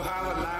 You have a lamp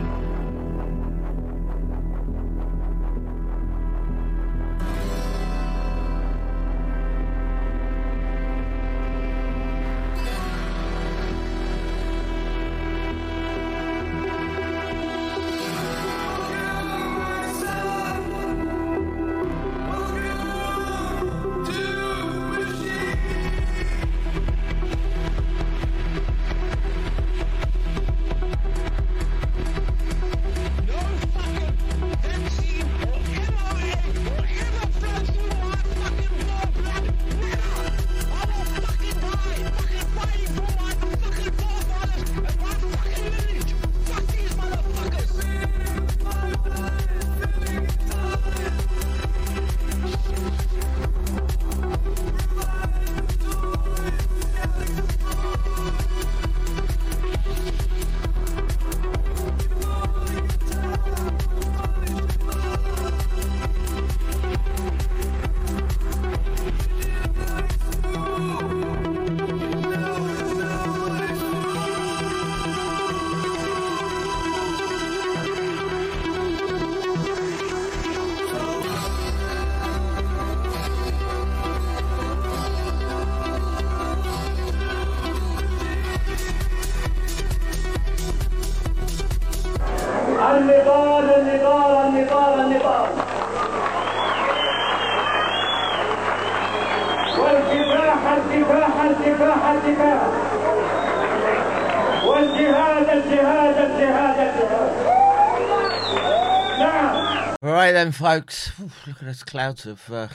Folks. Ooh, look at those clouds of uh,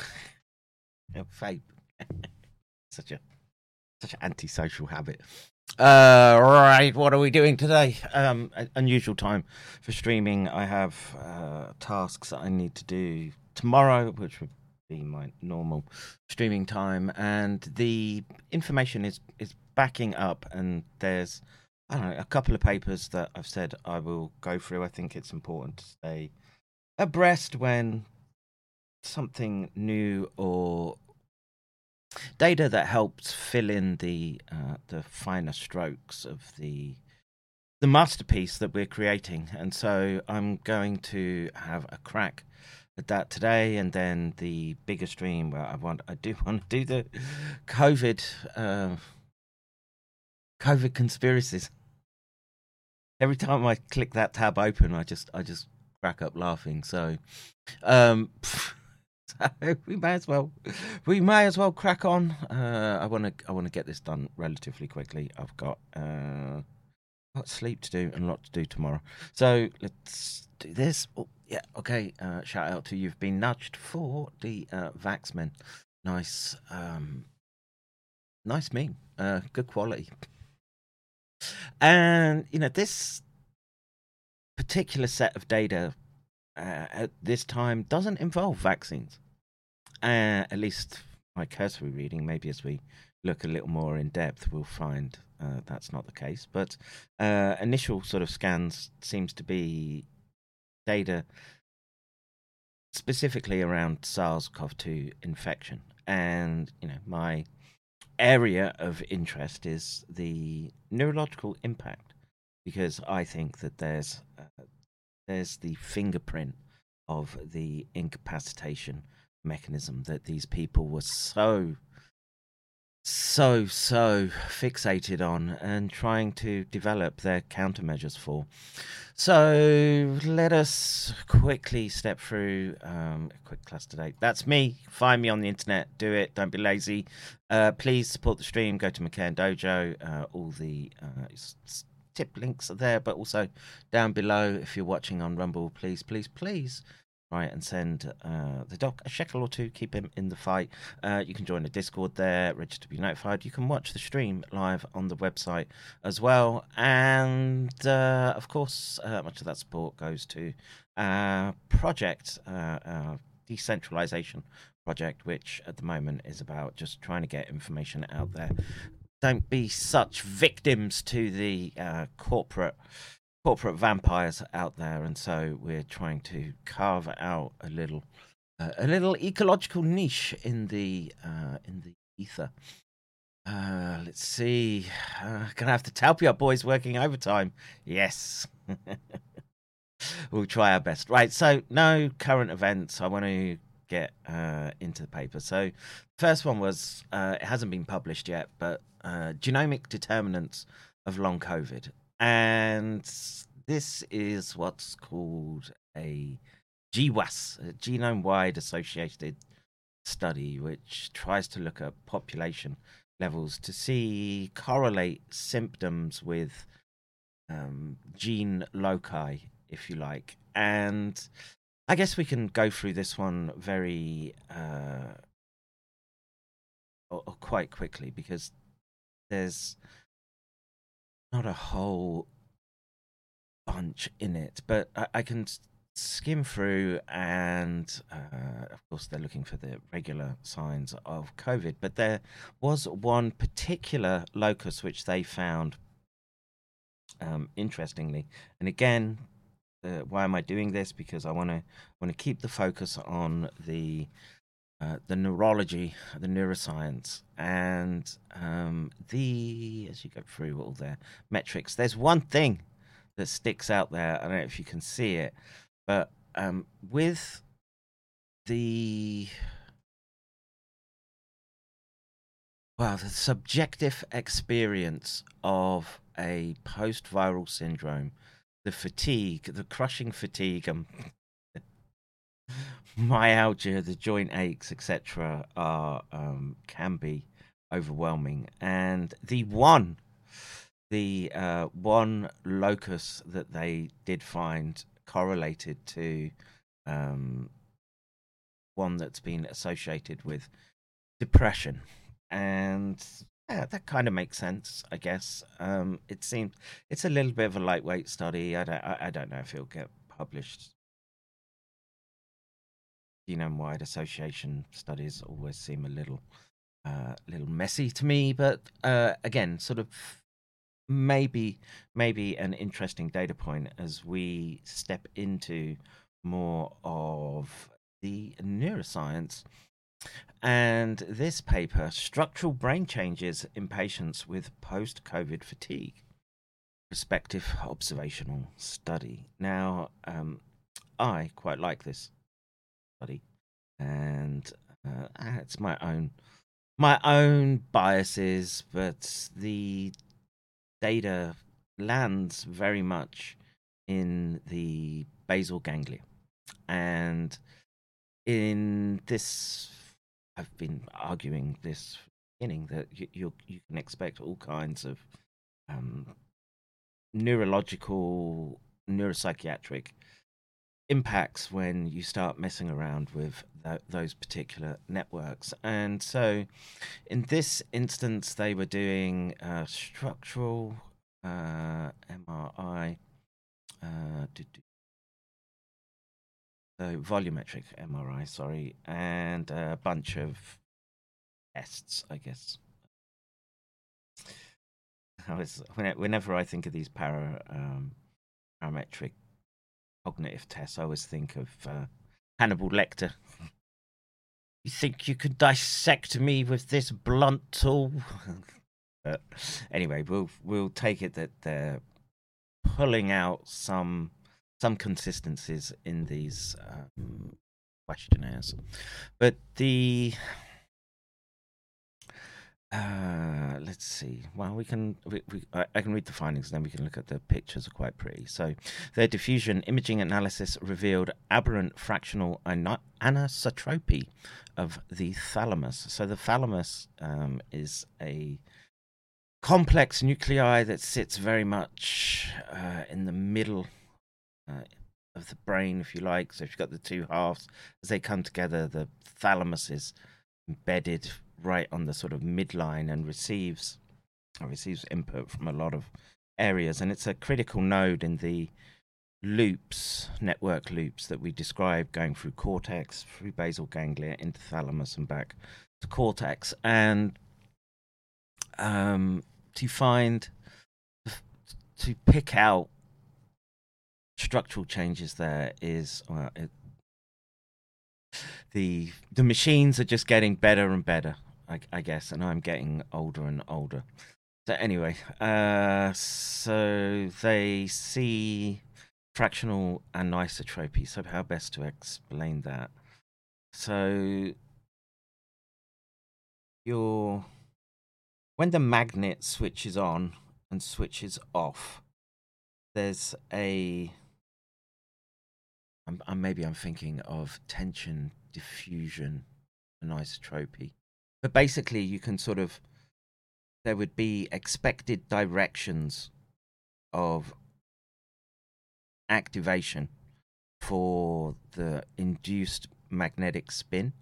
vape. such a such an antisocial habit. Uh, right, what are we doing today? Um, unusual time for streaming. I have uh, tasks that I need to do tomorrow, which would be my normal streaming time, and the information is is backing up. And there's I don't know a couple of papers that I've said I will go through. I think it's important to stay abreast when something new or data that helps fill in the uh, the finer strokes of the the masterpiece that we're creating. And so i'm going to have a crack at that today and then the bigger stream where i want i do want to do the covid uh, covid conspiracies. Every time i click that tab open i just i just crack up laughing so um so we may as well we may as well crack on. Uh i want to i want to get this done relatively quickly. I've got uh got sleep to do and a lot to do tomorrow. So let's do this. Oh, yeah okay uh shout out to you've been nudged for the uh vaxmen. Nice um nice meme. Uh good quality. And you know this particular set of data uh, at this time doesn't involve vaccines. Uh, at least my cursory reading, maybe as we look a little more in depth, we'll find uh, that's not the case. But uh, initial sort of scans seems to be data specifically around SARS-CoV-2 infection, and you know my area of interest is the neurological impact because I think that there's uh, there's the fingerprint of the incapacitation mechanism that these people were so so so fixated on and trying to develop their countermeasures for. So let us quickly step through um, a quick cluster date. that's me. Find me on the internet. Do it. Don't be lazy. Uh, please support the stream. Go to mccain dojo. Uh, all the uh, tip links are there, but also down below if you're watching on Rumble, please, please, please right and send uh, the doc a shekel or two keep him in the fight. Uh, you can join the discord there register to be notified. You can watch the stream live on the website as well. And uh, of course uh, much of that support goes to uh, project uh, decentralization project which at the moment is about just trying to get information out there don't be such victims to the uh, corporate corporate vampires out there, and so we're trying to carve out a little uh, a little ecological niche in the uh, in the ether. Uh, let's see. Uh, gonna have to tell you boys working overtime. Yes. we'll try our best. Right, so no current events. I want to get uh, into the paper. So, first one was uh, it hasn't been published yet, but uh, genomic determinants of long COVID, and this is what's called a GWAS, a genome-wide associated study, which tries to look at population levels to see correlate symptoms with um, gene loci, if you like. And I guess we can go through this one very uh, or, or quite quickly because there's not a whole bunch in it, but I, I can skim through, and uh, of course, they're looking for the regular signs of COVID. But there was one particular locus which they found um, interestingly, and again, uh, why am I doing this? Because I want to want to keep the focus on the uh, the neurology, the neuroscience, and um, the as you go through all the metrics. There's one thing that sticks out there. I don't know if you can see it, but um, with the well, the subjective experience of a post-viral syndrome, the fatigue, the crushing fatigue, and myalgia, the joint aches, etc., are um, can be overwhelming, and the one the uh, one locus that they did find correlated to um, one that's been associated with depression, and yeah, that kind of makes sense, I guess. Um, it seems it's a little bit of a lightweight study. I don't, I, I don't know if it'll get published. Genome-wide association studies always seem a little, uh, little messy to me, but uh, again, sort of maybe maybe an interesting data point as we step into more of the neuroscience. And this paper, structural brain changes in patients with post COVID fatigue, prospective observational study. Now, um, I quite like this study, and uh, it's my own my own biases, but the data lands very much in the basal ganglia. And in this, I've been arguing this beginning that you, you, can expect all kinds of um, neurological, neuropsychiatric impacts when you start messing around with th- those particular networks. And so, in this instance, they were doing uh, structural uh, MRI, uh, so volumetric MRI, sorry, and a bunch of tests, I guess. I was whenever I think of these para um, parametric cognitive tests, I always think of uh, Hannibal Lecter. You think you could dissect me with this blunt tool? but anyway, we'll we'll take it that they're pulling out some some consistencies in these um, questionnaires, but the uh, let's see. Well, we can. We, we, I can read the findings, and then we can look at the pictures. Are quite pretty. So, their diffusion imaging analysis revealed aberrant fractional anisotropy of the thalamus. So, the thalamus um, is a complex nuclei that sits very much uh, in the middle uh, of the brain, if you like. So if you've got the two halves, as they come together, the thalamus is embedded right on the sort of midline and receives receives input from a lot of areas, and it's a critical node in the loops, network loops that we describe going through cortex, through basal ganglia, into thalamus, and back to cortex. And um, to find, to pick out structural changes there is uh, it, the the machines are just getting better and better, I, I guess, and I'm getting older and older. So anyway, uh, so they see fractional anisotropy. So how best to explain that? So your when the magnet switches on and switches off, there's a I'm, I'm, maybe I'm thinking of tensor diffusion anisotropy, but basically you can sort of there would be expected directions of activation for the induced magnetic spin.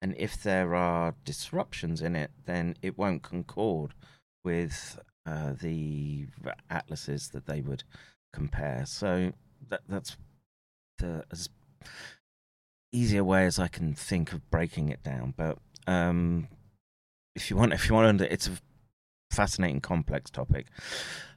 And if there are disruptions in it, then it won't concord with uh, the atlases that they would compare. So that, that's the as easier way as I can think of breaking it down. But um, if you want, if you want, to, it's a fascinating, complex topic.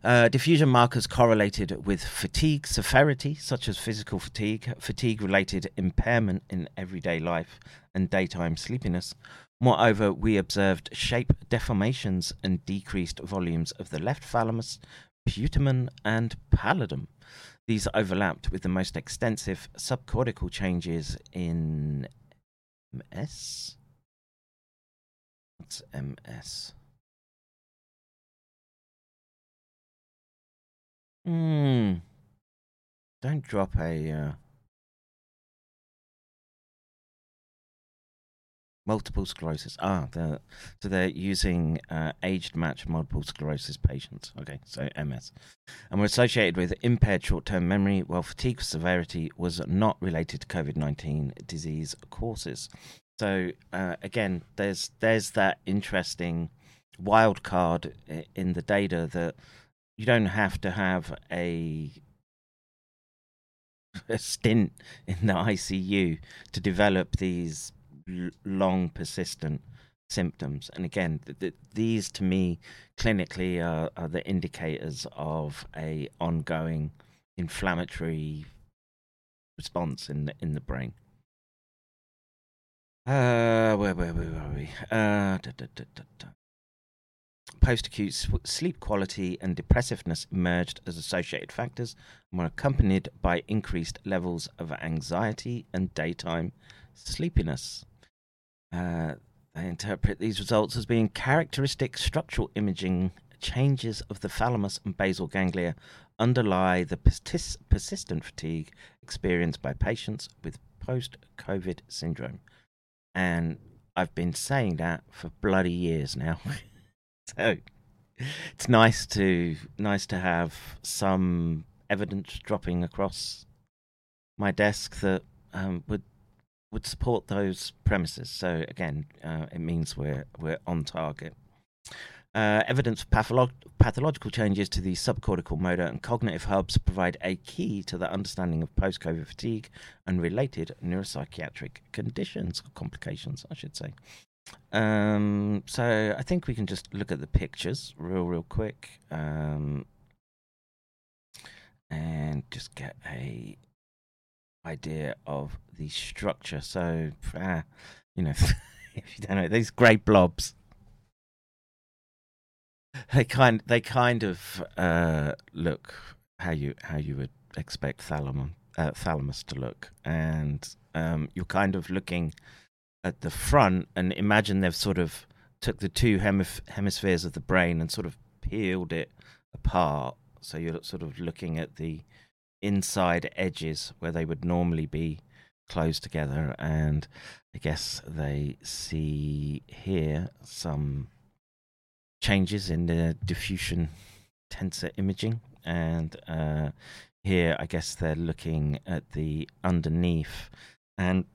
Uh, diffusion markers correlated with fatigue severity, such as physical fatigue, fatigue related impairment in everyday life, and daytime sleepiness. Moreover, we observed shape deformations and decreased volumes of the left thalamus, putamen, and pallidum. These overlapped with the most extensive subcortical changes in MS. What's MS? Hmm. Don't drop a uh, multiple sclerosis. Ah, they're, so they're using uh, aged matched multiple sclerosis patients. Okay, so MS, and were associated with impaired short-term memory, while fatigue severity was not related to COVID nineteen disease courses. So uh, again, there's there's that interesting wild card in the data that you don't have to have a a stint in the ICU to develop these long persistent symptoms. And again, th- th- these to me clinically are, are the indicators of a ongoing inflammatory response in the in the brain. Uh, where where where are we? Uh, Post acute sleep quality and depressiveness emerged as associated factors and were accompanied by increased levels of anxiety and daytime sleepiness. Uh, they interpret these results as being characteristic structural imaging changes of the thalamus and basal ganglia underlie the persist- persistent fatigue experienced by patients with post COVID syndrome. And I've been saying that for bloody years now. so it's nice to nice to have some evidence dropping across my desk that um, would would support those premises. So again, uh, it means we're we're on target. Uh, evidence of patholo- pathological changes to the subcortical motor and cognitive hubs provide a key to the understanding of post-COVID fatigue and related neuropsychiatric conditions, complications, I should say. Um, so I think we can just look at the pictures real, real quick, um, and just get a idea of the structure. So, uh, you know, if you don't know these grey blobs, they kind they kind of uh, look how you how you would expect thalamus uh, thalamus to look, and um, you're kind of looking at the front and imagine they've sort of took the two hemif- hemispheres of the brain and sort of peeled it apart. So you're sort of looking at the inside edges where they would normally be close together. And I guess they see here some changes in the diffusion tensor imaging, and uh, here I guess they're looking at the underneath, and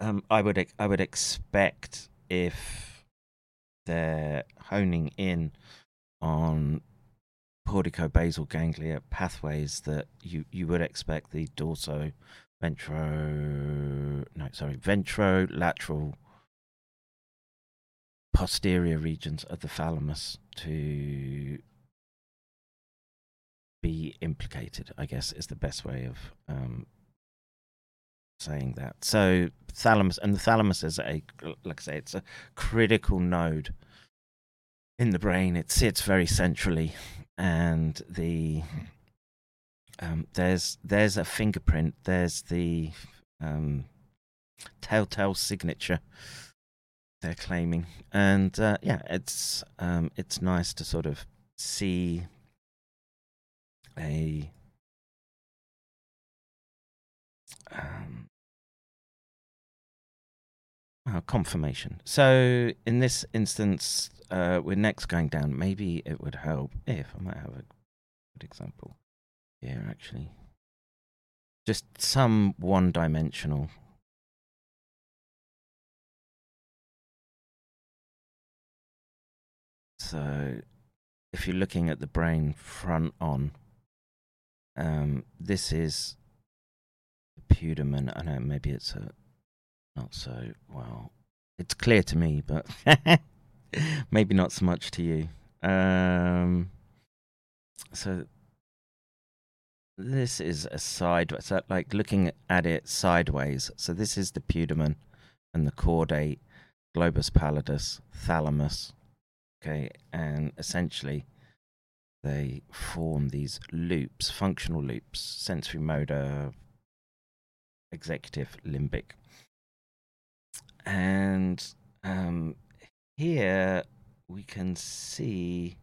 um, I would I would expect if they're honing in on corticobasal ganglia pathways that you, you would expect the dorso ventro no sorry ventrolateral posterior regions of the thalamus to be implicated i guess is the best way of um, saying that. So thalamus and the thalamus is a like i say it's a critical node in the brain. It sits very centrally and the um, there's there's a fingerprint there's the um, telltale signature they're claiming and uh, yeah it's um, it's nice to sort of see a um, confirmation. So in this instance, uh, we're next going down. Maybe it would help if I might have a good example here, actually. Just some one dimensional. So if you're looking at the brain front on, um, this is the putamen. I know maybe it's a not so well. It's clear to me, but maybe not so much to you. Um, so this is a side, so like looking at it sideways. So this is the putamen and the caudate, globus pallidus, thalamus. Okay, and essentially they form these loops, functional loops, sensory motor, executive, limbic. And um, here we can see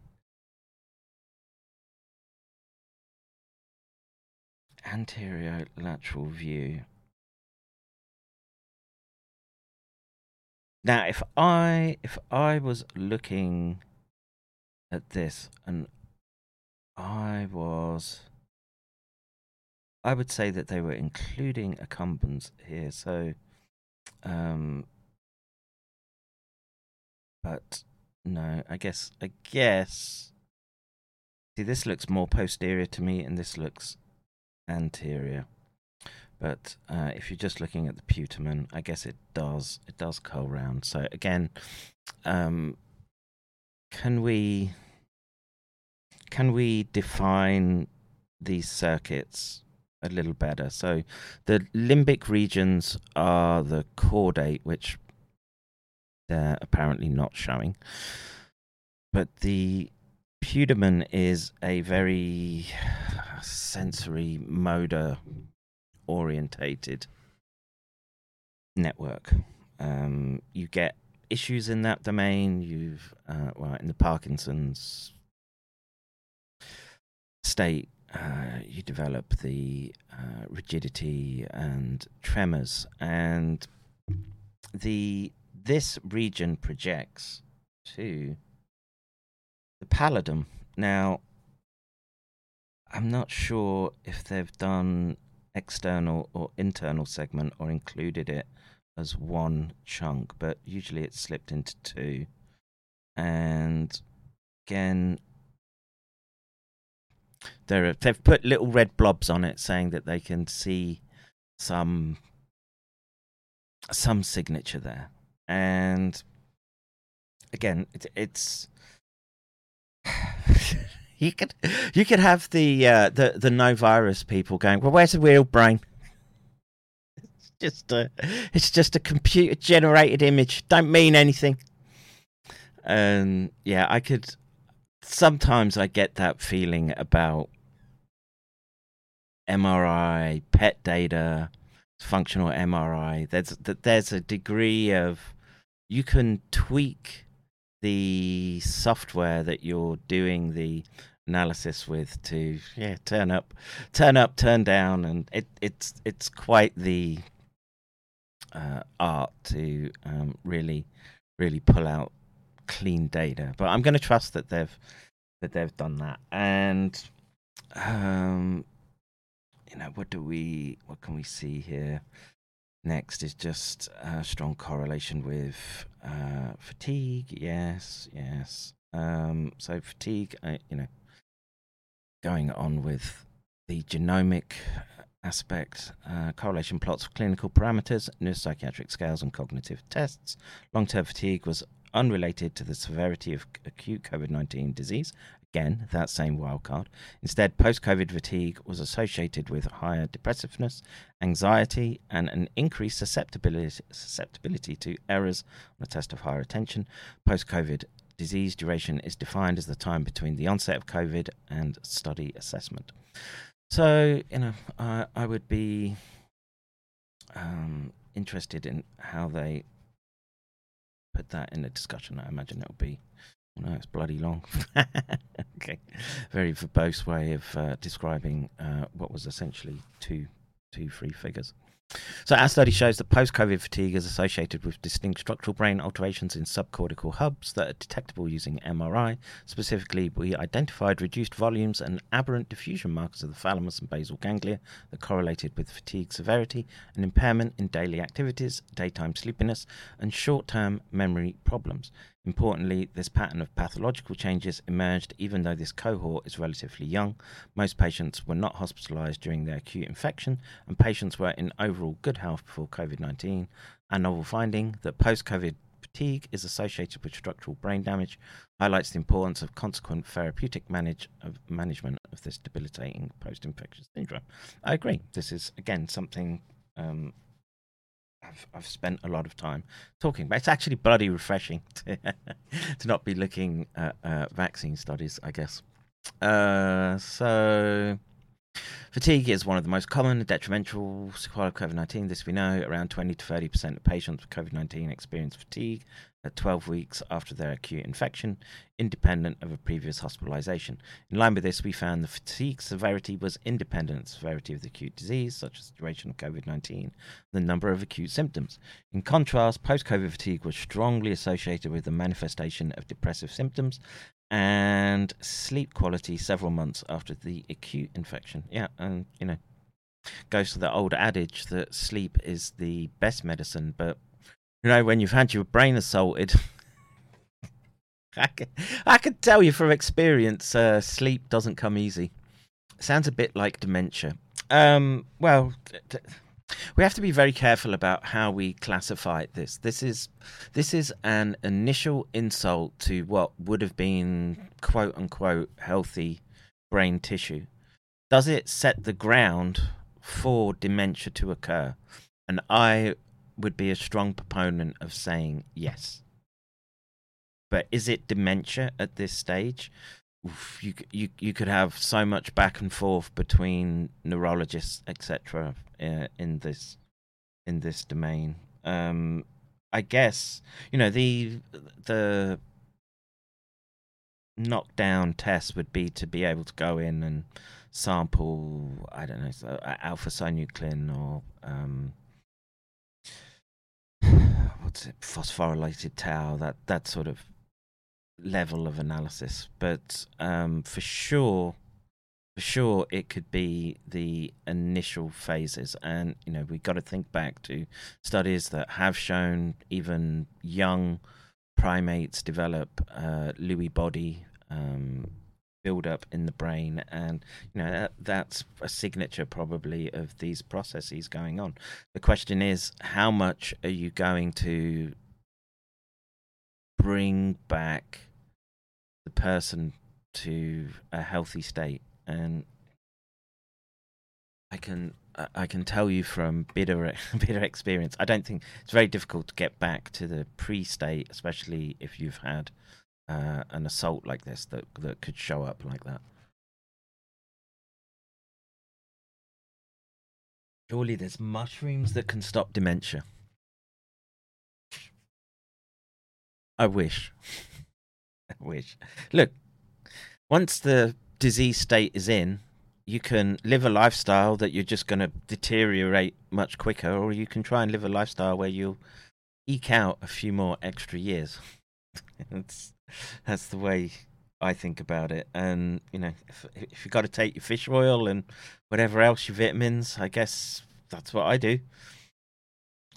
anterior lateral view. Now, if I if I was looking at this and I was, I would say that they were including accumbens here. So, um, but no, I guess I guess. See, this looks more posterior to me, and this looks anterior. But uh, if you're just looking at the putamen, I guess it does it does curl round. So again, um, can we can we define these circuits a little better? So the limbic regions are the caudate, which they're apparently not showing, but the putamen is a very sensory motor orientated network. Um, you get issues in that domain. You've uh, well in the Parkinson's state, uh, you develop the uh, rigidity and tremors, and the this region projects to the pallidum. Now, I'm not sure if they've done external or internal segment or included it as one chunk, but usually it's slipped into two. And again, there they've put little red blobs on it saying that they can see some some signature there. And again, it, it's you could you could have the uh, the the no virus people going. Well, where's the real brain? It's just a it's just a computer generated image. Don't mean anything. And yeah, I could. Sometimes I get that feeling about MRI, PET data, functional MRI. There's there's a degree of you can tweak the software that you're doing the analysis with to yeah turn up turn up turn down and it it's it's quite the uh, art to um, really really pull out clean data. But I'm going to trust that they've that they've done that. And um, you know, what do we what can we see here? Next is just a strong correlation with uh, fatigue. Yes, yes. Um, so fatigue, uh, you know, going on with the genomic aspect, uh, correlation plots for clinical parameters, neuropsychiatric scales, and cognitive tests. Long term fatigue was unrelated to the severity of acute COVID 19 disease. Again, that same wildcard. Instead, post COVID fatigue was associated with higher depressiveness, anxiety, and an increased susceptibility, susceptibility to errors on a test of higher attention. Post COVID disease duration is defined as the time between the onset of COVID and study assessment. So, you know, I, I would be um, interested in how they put that in a discussion. I imagine it'll be, no, it's bloody long. okay, very verbose way of uh, describing uh, what was essentially two, two free figures. So, our study shows that post COVID fatigue is associated with distinct structural brain alterations in subcortical hubs that are detectable using MRI. Specifically, we identified reduced volumes and aberrant diffusion markers of the thalamus and basal ganglia that correlated with fatigue severity and impairment in daily activities, daytime sleepiness, and short term memory problems. Importantly, this pattern of pathological changes emerged even though this cohort is relatively young. Most patients were not hospitalized during their acute infection, and patients were in overall good health before COVID 19. A novel finding that post COVID fatigue is associated with structural brain damage highlights the importance of consequent therapeutic manage of management of this debilitating post infectious syndrome. I agree. This is, again, something. Um, I've, I've spent a lot of time talking, but it's actually bloody refreshing to, to not be looking at uh, vaccine studies, I guess. Uh, so, fatigue is one of the most common detrimental sequelae of COVID 19. This we know around 20 to 30% of patients with COVID 19 experience fatigue at 12 weeks after their acute infection, independent of a previous hospitalization. In line with this, we found the fatigue severity was independent of severity of the acute disease, such as duration of COVID 19, the number of acute symptoms. In contrast, post COVID fatigue was strongly associated with the manifestation of depressive symptoms and sleep quality several months after the acute infection. Yeah, and you know, goes to the old adage that sleep is the best medicine, but you know, when you've had your brain assaulted, I can, I can tell you from experience, uh, sleep doesn't come easy. Sounds a bit like dementia. Um, well, we have to be very careful about how we classify this. This is this is an initial insult to what would have been quote unquote healthy brain tissue. Does it set the ground for dementia to occur? And I would be a strong proponent of saying yes. But is it dementia at this stage? Oof, you you you could have so much back and forth between neurologists, etc., uh, in this in this domain. Um, I guess you know the the knockdown test would be to be able to go in and sample I don't know so alpha synuclein or um, what's it, phosphorylated tau, that that sort of level of analysis. But um, for sure, for sure, it could be the initial phases, and you know we've got to think back to studies that have shown even young primates develop uh, Lewy body. Um, build up in the brain and you know that, that's a signature probably of these processes going on the question is how much are you going to bring back the person to a healthy state and i can I can tell you from bitter bitter experience. I don't think it's very difficult to get back to the pre-state, especially if you've had uh, an assault like this that that could show up like that. Surely there's mushrooms that can stop dementia. I wish. I wish. Look, once the disease state is in, you can live a lifestyle that you're just going to deteriorate much quicker, or you can try and live a lifestyle where you'll eke out a few more extra years. that's that's the way I think about it. And you know, if if you got to take your fish oil and whatever else, your vitamins, I guess that's what I do.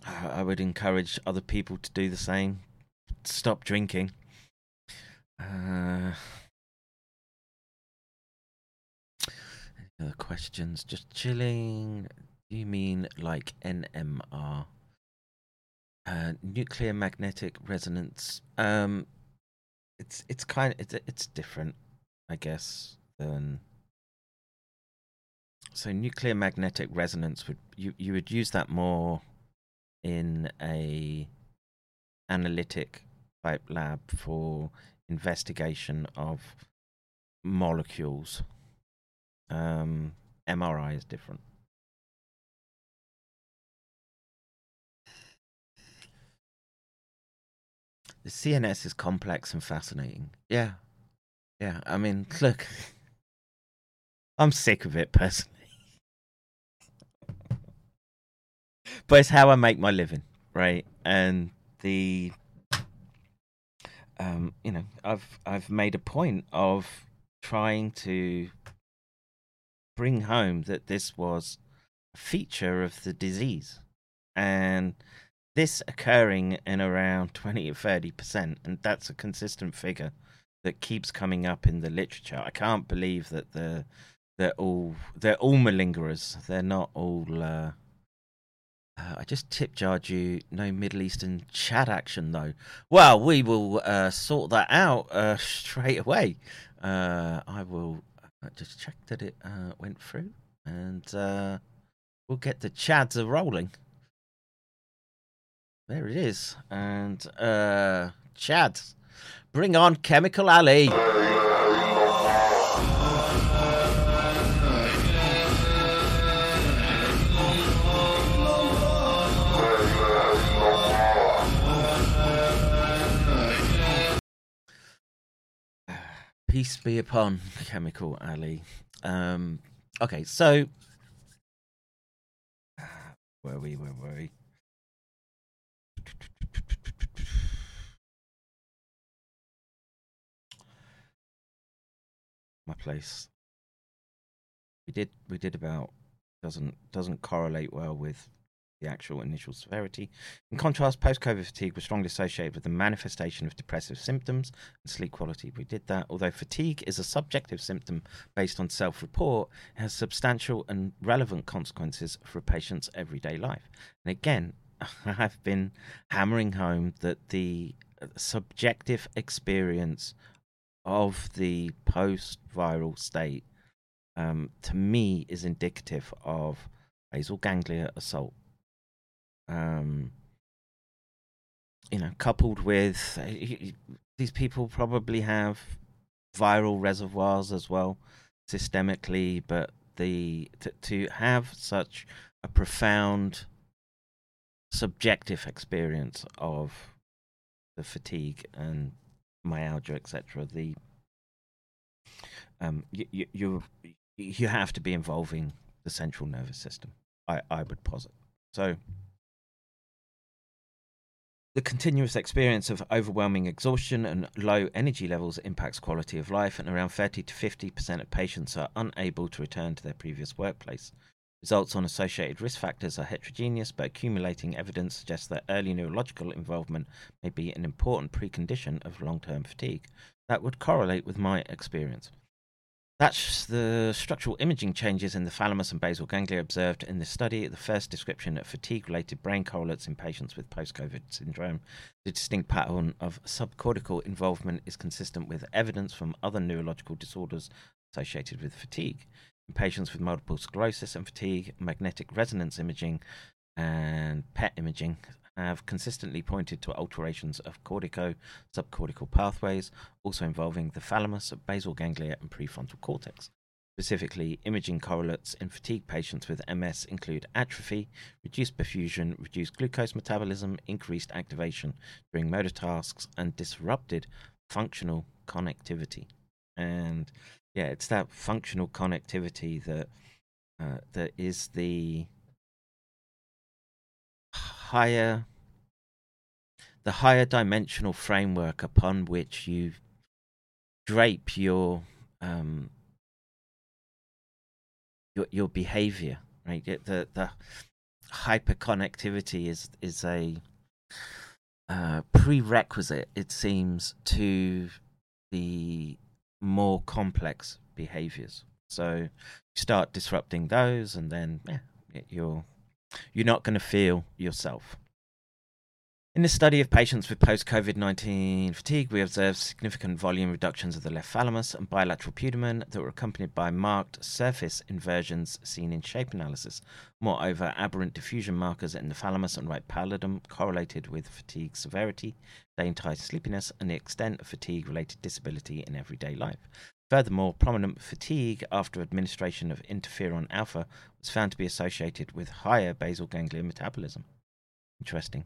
I would encourage other people to do the same. Stop drinking. Uh, any other questions? Just chilling. Do you mean like NMR? Uh, nuclear magnetic resonance. Um, it's it's kind of it's it's different, I guess, than. So nuclear magnetic resonance would you you would use that more in a analytic type lab for investigation of molecules. Um, MRI is different. The CNS is complex and fascinating. Yeah. Yeah. I mean, look, I'm sick of it personally. but it's how I make my living, right? And the um, you know, I've I've made a point of trying to bring home that this was a feature of the disease, and this occurring in around twenty or thirty percent, and that's a consistent figure that keeps coming up in the literature. I can't believe that the they're all they're all malingerers. They're not all. Uh, uh, I just tip jarred you. No Middle Eastern chat action though. Well, we will uh, sort that out uh, straight away. Uh, I will uh, just check that it went through, and we'll get the chads rolling. There it is, and uh, Chad, bring on Chemical Alley. Peace be upon Chemical Alley. Um, okay, so where were we? Where were we? My place. We did. We did about doesn't doesn't correlate well with the actual initial severity. In contrast, post-COVID fatigue was strongly associated with the manifestation of depressive symptoms and sleep quality. We did that. Although fatigue is a subjective symptom based on self-report, it has substantial and relevant consequences for a patient's everyday life. And again, I've been hammering home that the uh, subjective experience of the post-viral state, um, to me, is indicative of basal ganglia assault. Um, you know, coupled with uh, these people probably have viral reservoirs as well, systemically, but the to, to have such a profound subjective experience of the fatigue and myalgia, etc. The um, you, you you you have to be involving the central nervous system. I I would posit so. The continuous experience of overwhelming exhaustion and low energy levels impacts quality of life, and around 30 to 50% of patients are unable to return to their previous workplace. Results on associated risk factors are heterogeneous, but accumulating evidence suggests that early neurological involvement may be an important precondition of long term fatigue. That would correlate with my experience. That's the structural imaging changes in the thalamus and basal ganglia observed in this study. The first description of fatigue related brain correlates in patients with post COVID syndrome. The distinct pattern of subcortical involvement is consistent with evidence from other neurological disorders associated with fatigue. Patients with multiple sclerosis and fatigue, magnetic resonance imaging and PET imaging have consistently pointed to alterations of cortico subcortical pathways, also involving the thalamus, basal ganglia, and prefrontal cortex. Specifically, imaging correlates in fatigue patients with MS include atrophy, reduced perfusion, reduced glucose metabolism, increased activation during motor tasks, and disrupted functional connectivity. And yeah, it's that functional connectivity that uh, that is the higher the higher dimensional framework upon which you drape your um, your your behavior, right? The the hyperconnectivity is is a uh, prerequisite, it seems, to the more complex behaviors. So you start disrupting those, and then yeah, you're you're not going to feel yourself. In this study of patients with post COVID 19 fatigue, we observed significant volume reductions of the left thalamus and bilateral putamen that were accompanied by marked surface inversions seen in shape analysis. Moreover, aberrant diffusion markers in the thalamus and right pallidum correlated with fatigue severity, daytime sleepiness, and the extent of fatigue related disability in everyday life. Furthermore, prominent fatigue after administration of interferon alpha was found to be associated with higher basal ganglia metabolism. Interesting.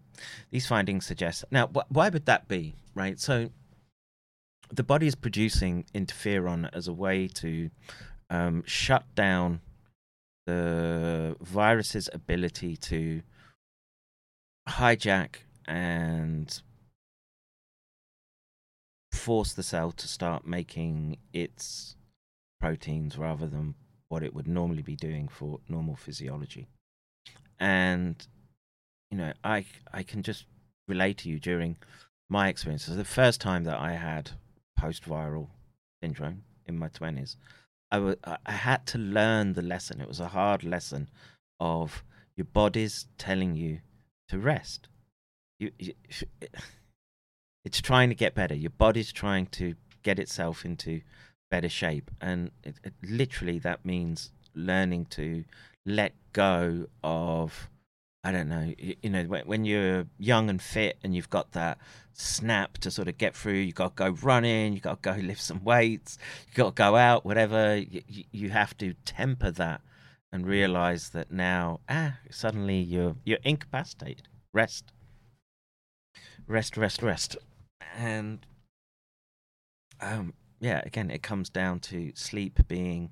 These findings suggest. Now, wh- why would that be, right? So, the body is producing interferon as a way to um, shut down the virus's ability to hijack and force the cell to start making its proteins rather than what it would normally be doing for normal physiology. And you know, I I can just relate to you during my experiences. The first time that I had post-viral syndrome in my twenties, I I I had to learn the lesson. It was a hard lesson of your body's telling you to rest. You, you it's trying to get better. Your body's trying to get itself into better shape, and it, it, literally that means learning to let go of. I don't know. You, know, when, when you're young and fit, and you've got that snap to sort of get through. You got to go running. You got to go lift some weights. You got to go out. Whatever. You, you have to temper that and realize that now, ah, suddenly you're you're incapacitated. Rest. Rest. Rest. Rest and um yeah again it comes down to sleep being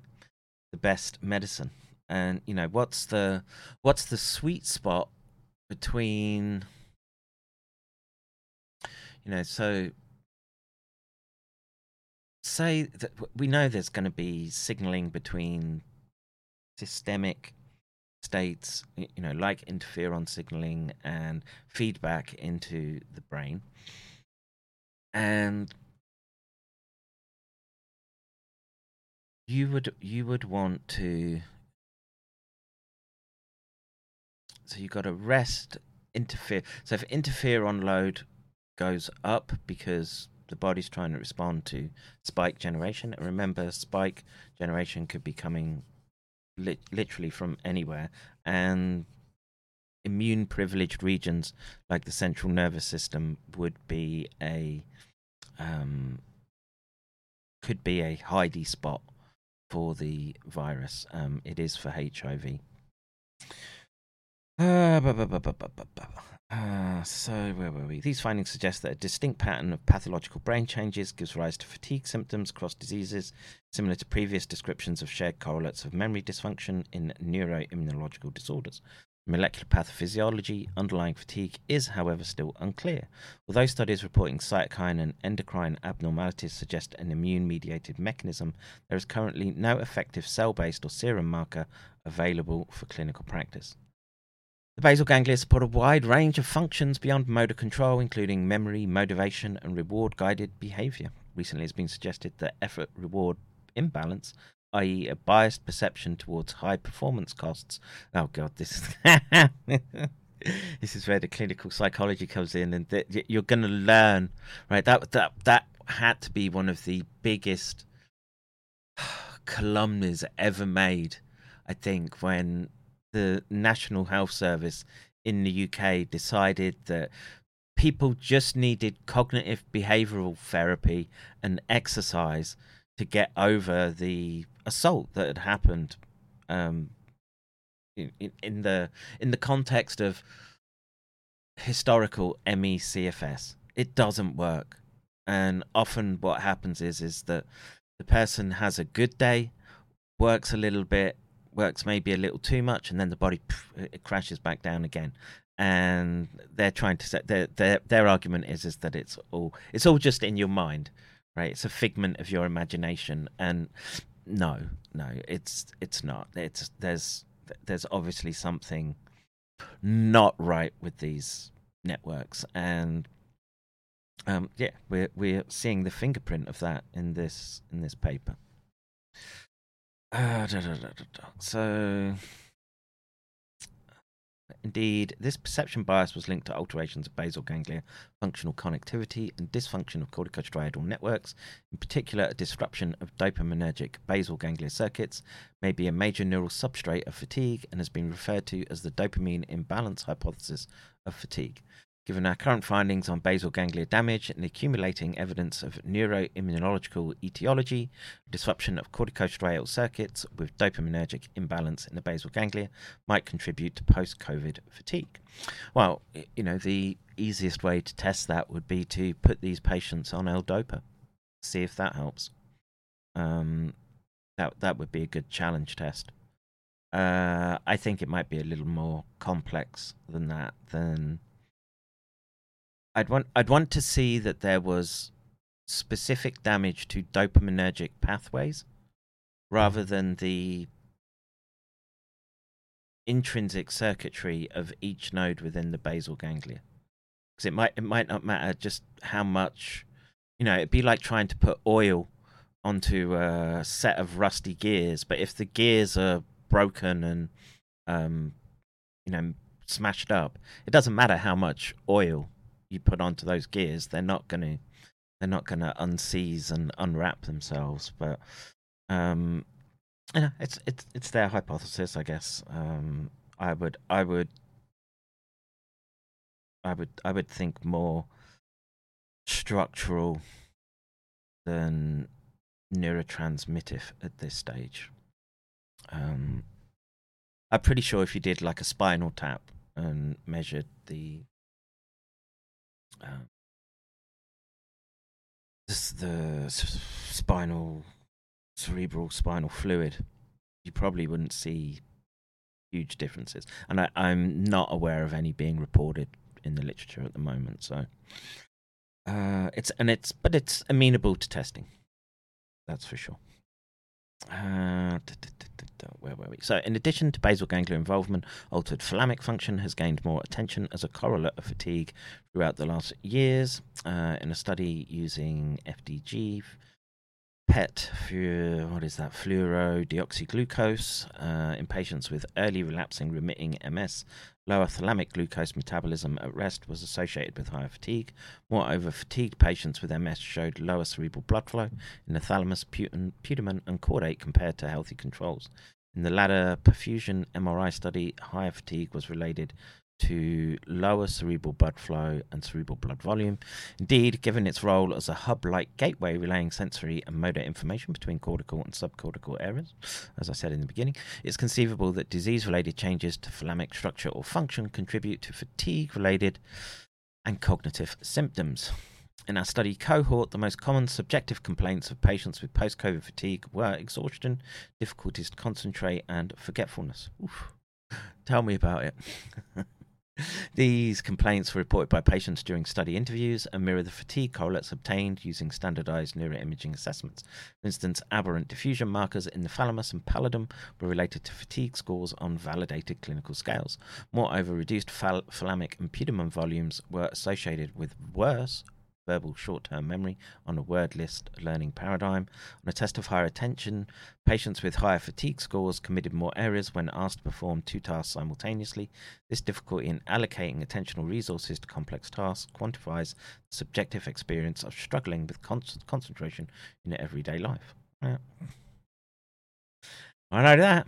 the best medicine and you know what's the what's the sweet spot between you know so say that we know there's going to be signaling between systemic states you know like interferon signaling and feedback into the brain. And you would you would want to so you've got to rest interfere so if interferon load goes up because the body's trying to respond to spike generation and remember spike generation could be coming lit literally from anywhere and immune privileged regions like the central nervous system would be a um, could be a hidey spot for the virus. Um, it is for HIV. Uh, uh, so where were we? These findings suggest that a distinct pattern of pathological brain changes gives rise to fatigue symptoms across diseases, similar to previous descriptions of shared correlates of memory dysfunction in neuroimmunological disorders. Molecular pathophysiology underlying fatigue is, however, still unclear. Although studies reporting cytokine and endocrine abnormalities suggest an immune mediated mechanism, there is currently no effective cell based or serum marker available for clinical practice. The basal ganglia support a wide range of functions beyond motor control, including memory, motivation, and reward guided behavior. Recently, it's been suggested that effort reward imbalance i.e., a biased perception towards high performance costs. Oh God, this this is where the clinical psychology comes in, and y- you're going to learn, right? That that that had to be one of the biggest calumnies ever made, I think, when the National Health Service in the UK decided that people just needed cognitive behavioral therapy and exercise to get over the assault that had happened um, in, in, the in the context of historical MECFS. It doesn't work, and often what happens is is that the person has a good day, works a little bit, works maybe a little too much, and then the body pff, it crashes back down again. and they're trying to say their their their argument is is that it's all it's all just in your mind, right? It's a figment of your imagination, and no, no, it's it's not. It's there's there's obviously something not right with these networks, and um, yeah, we're we're seeing the fingerprint of that in this in this paper. Uh, da, da, da, so, indeed, this perception bias was linked to alterations of basal ganglia functional connectivity and dysfunction of corticostriatal networks. In particular, a disruption of dopaminergic basal ganglia circuits may be a major neural substrate of fatigue and has been referred to as the dopamine imbalance hypothesis of fatigue. Given our current findings on basal ganglia damage and accumulating evidence of neuroimmunological etiology, disruption of corticostriatal circuits with dopaminergic imbalance in the basal ganglia might contribute to post COVID fatigue. Well, you know, the easiest way to test that would be to put these patients on L-Dopa, see if that helps. Um, that that would be a good challenge test. Uh, I think it might be a little more complex than that. Than I'd want I'd want to see that there was specific damage to dopaminergic pathways rather than the intrinsic circuitry of each node within the basal ganglia. Because it might it might not matter just how much you know it'd be like trying to put oil onto a set of rusty gears but if the gears are broken and um you know smashed up it doesn't matter how much oil you put onto those gears they're not going to they're not going to unseize and unwrap themselves but um you know it's it's it's their hypothesis i guess um i would i would I would I would think more structural than neurotransmittive at this stage. Um, I'm pretty sure if you did like a spinal tap and measured the uh, this, the spinal cerebral spinal fluid, you probably wouldn't see huge differences. And I, I'm not aware of any being reported in the literature at the moment. So uh, it's and it's but it's amenable to testing. That's for sure. Uh, where were we? So, in addition to basal ganglia involvement, altered thalamic function has gained more attention as a correlate of fatigue throughout the last years. Uh, in a study using FDG, PET, what is that? Fluorodeoxyglucose uh, in patients with early relapsing remitting MS. Lower thalamic glucose metabolism at rest was associated with higher fatigue. Moreover, fatigued patients with MS showed lower cerebral blood flow in the thalamus, putamen, and caudate compared to healthy controls. In the latter perfusion MRI study, higher fatigue was related to lower cerebral blood flow and cerebral blood volume. Indeed, given its role as a hub like gateway relaying sensory and motor information between cortical and subcortical areas, as I said in the beginning, it's conceivable that disease related changes to thalamic structure or function contribute to fatigue related and cognitive symptoms. In our study cohort, the most common subjective complaints of patients with post COVID fatigue were exhaustion, difficulties to concentrate, and forgetfulness. Oof. Tell me about it. These complaints were reported by patients during study interviews and mirror the fatigue correlates obtained using standardized neuroimaging assessments. For instance, aberrant diffusion markers in the thalamus and pallidum were related to fatigue scores on validated clinical scales. Moreover, reduced phal- thalamic and putamen volumes were associated with worse verbal short term memory on a word list learning paradigm. On a test of higher attention, patients with higher fatigue scores committed more errors when asked to perform two tasks simultaneously. This difficulty in allocating attentional resources to complex tasks quantifies the subjective experience of struggling with con- concentration in everyday life. Yeah. I know that.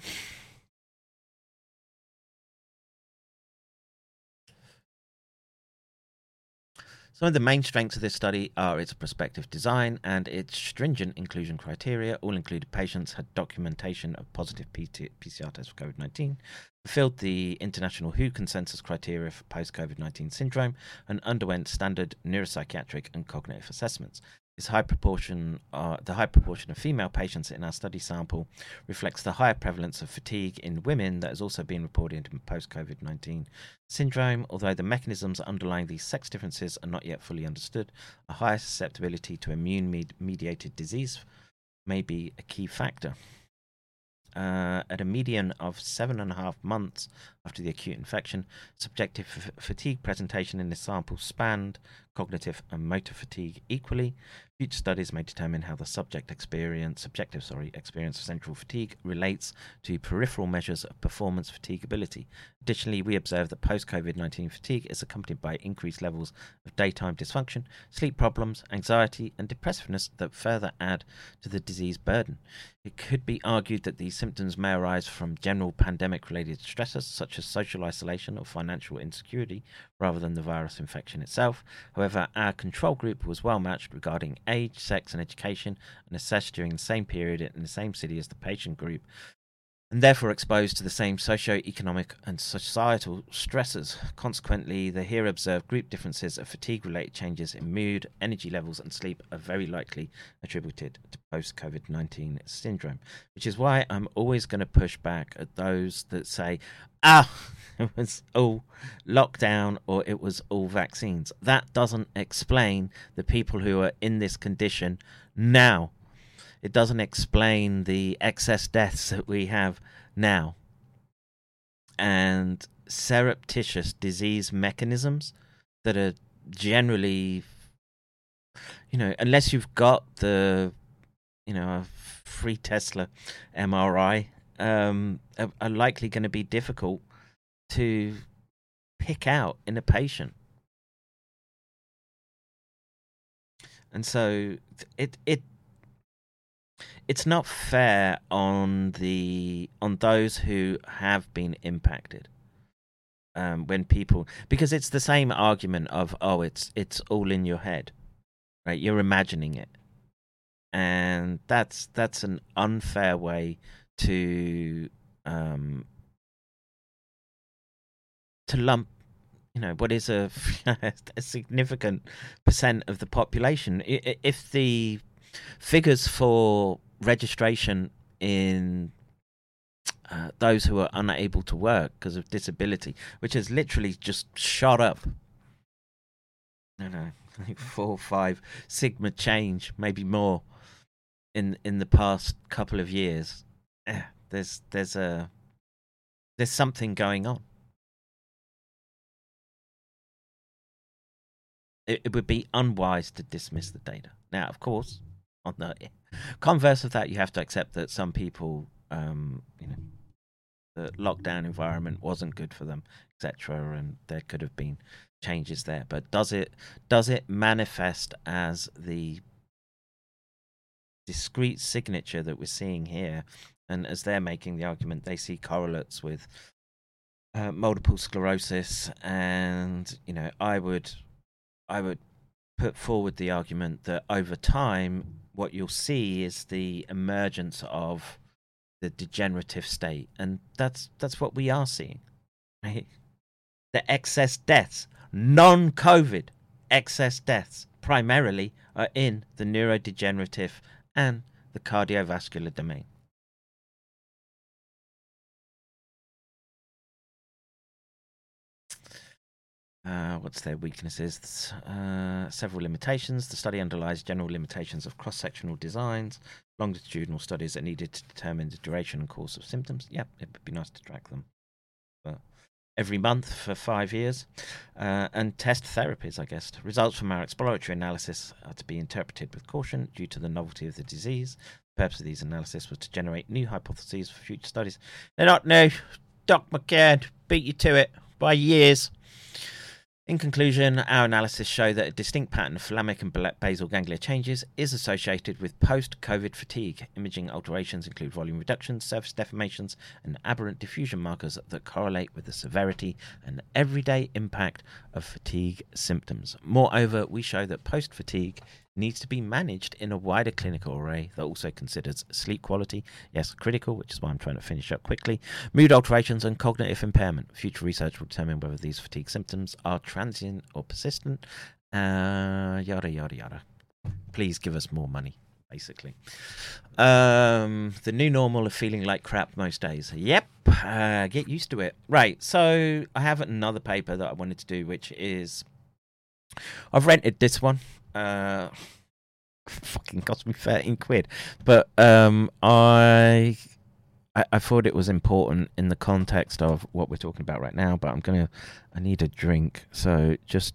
Some of the main strengths of this study are its prospective design and its stringent inclusion criteria. All included patients had documentation of positive PT- PCR tests for COVID 19, fulfilled the international WHO consensus criteria for post COVID 19 syndrome, and underwent standard neuropsychiatric and cognitive assessments. Is high proportion. Uh, the high proportion of female patients in our study sample reflects the higher prevalence of fatigue in women that has also been reported in post COVID 19 syndrome. Although the mechanisms underlying these sex differences are not yet fully understood, a higher susceptibility to immune mediated disease may be a key factor. Uh, at a median of seven and a half months after the acute infection, subjective fatigue presentation in the sample spanned cognitive and motor fatigue equally. Future studies may determine how the subject experience, subjective sorry, experience of central fatigue relates to peripheral measures of performance fatigability. Additionally, we observe that post-COVID-19 fatigue is accompanied by increased levels of daytime dysfunction, sleep problems, anxiety, and depressiveness that further add to the disease burden. It could be argued that these symptoms may arise from general pandemic-related stressors such as social isolation or financial insecurity rather than the virus infection itself. However, our control group was well matched regarding age, sex, and education and assessed during the same period in the same city as the patient group, and therefore exposed to the same socio-economic and societal stresses. Consequently, the here observed group differences of fatigue-related changes in mood, energy levels, and sleep are very likely attributed to post-COVID-19 syndrome. Which is why I'm always going to push back at those that say, "Ah, it was all lockdown or it was all vaccines." That doesn't explain the people who are in this condition now it doesn't explain the excess deaths that we have now. And surreptitious disease mechanisms that are generally you know unless you've got the you know a free tesla mri um are, are likely going to be difficult to pick out in a patient. And so it it it's not fair on the on those who have been impacted um, when people because it's the same argument of oh it's it's all in your head right? You're imagining it. And that's that's an unfair way to um to lump you know what is a, a significant percent of the population. If the figures for registration in uh, those who are unable to work because of disability, which has literally just shot up. I don't know, like four, five sigma change, maybe more, in in the past couple of years. Eh, there's there's a there's something going on. It, it would be unwise to dismiss the data. Now, of course, on the converse of that, you have to accept that some people, um, you know, the lockdown environment wasn't good for them, etc., and there could have been changes there. But does it does it manifest as the discrete signature that we're seeing here? And as they're making the argument, they see correlates with uh, multiple sclerosis, and you know, I would, I would put forward the argument that over time what you'll see is the emergence of the degenerative state, and that's that's what we are seeing. The excess deaths, non-COVID excess deaths, primarily are in the neurodegenerative and the cardiovascular domain. Uh, what's their weaknesses? Uh, several limitations. The study underlies general limitations of cross sectional designs, longitudinal studies are needed to determine the duration and course of symptoms. Yep, it would be nice to track them. But every month for five years. Uh, and test therapies, I guess. Results from our exploratory analysis are to be interpreted with caution due to the novelty of the disease. The purpose of these analyses was to generate new hypotheses for future studies. They're not new. Doc McCann beat you to it by years. In conclusion, our analysis show that a distinct pattern of thalamic and basal ganglia changes is associated with post-COVID fatigue. Imaging alterations include volume reductions, surface deformations, and aberrant diffusion markers that correlate with the severity and everyday impact of fatigue symptoms. Moreover, we show that post-fatigue needs to be managed in a wider clinical array that also considers sleep quality, yes, critical, which is why I'm trying to finish up quickly, mood alterations, and cognitive impairment. Future research will determine whether these fatigue symptoms are transient or persistent, uh, yada, yada, yada. please give us more money. Basically, um, the new normal of feeling like crap most days. Yep, uh, get used to it. Right. So I have another paper that I wanted to do, which is I've rented this one. Uh, fucking cost me thirteen quid, but um, I, I I thought it was important in the context of what we're talking about right now. But I'm gonna, I need a drink, so just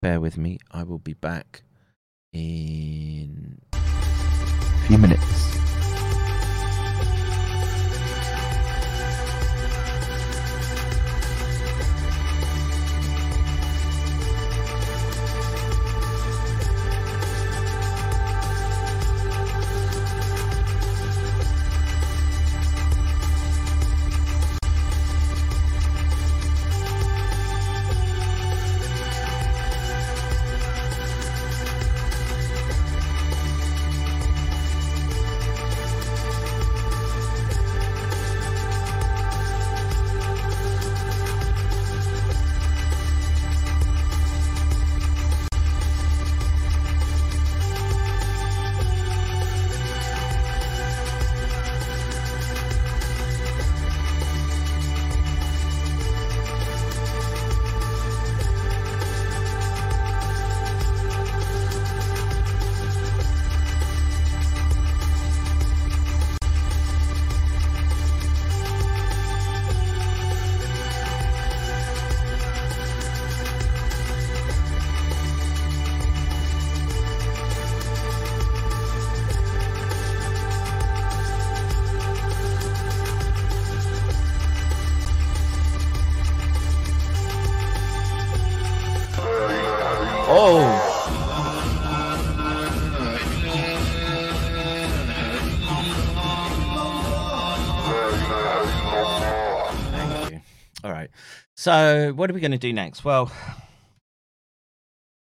bear with me. I will be back in a few minutes. So, what are we going to do next? Well,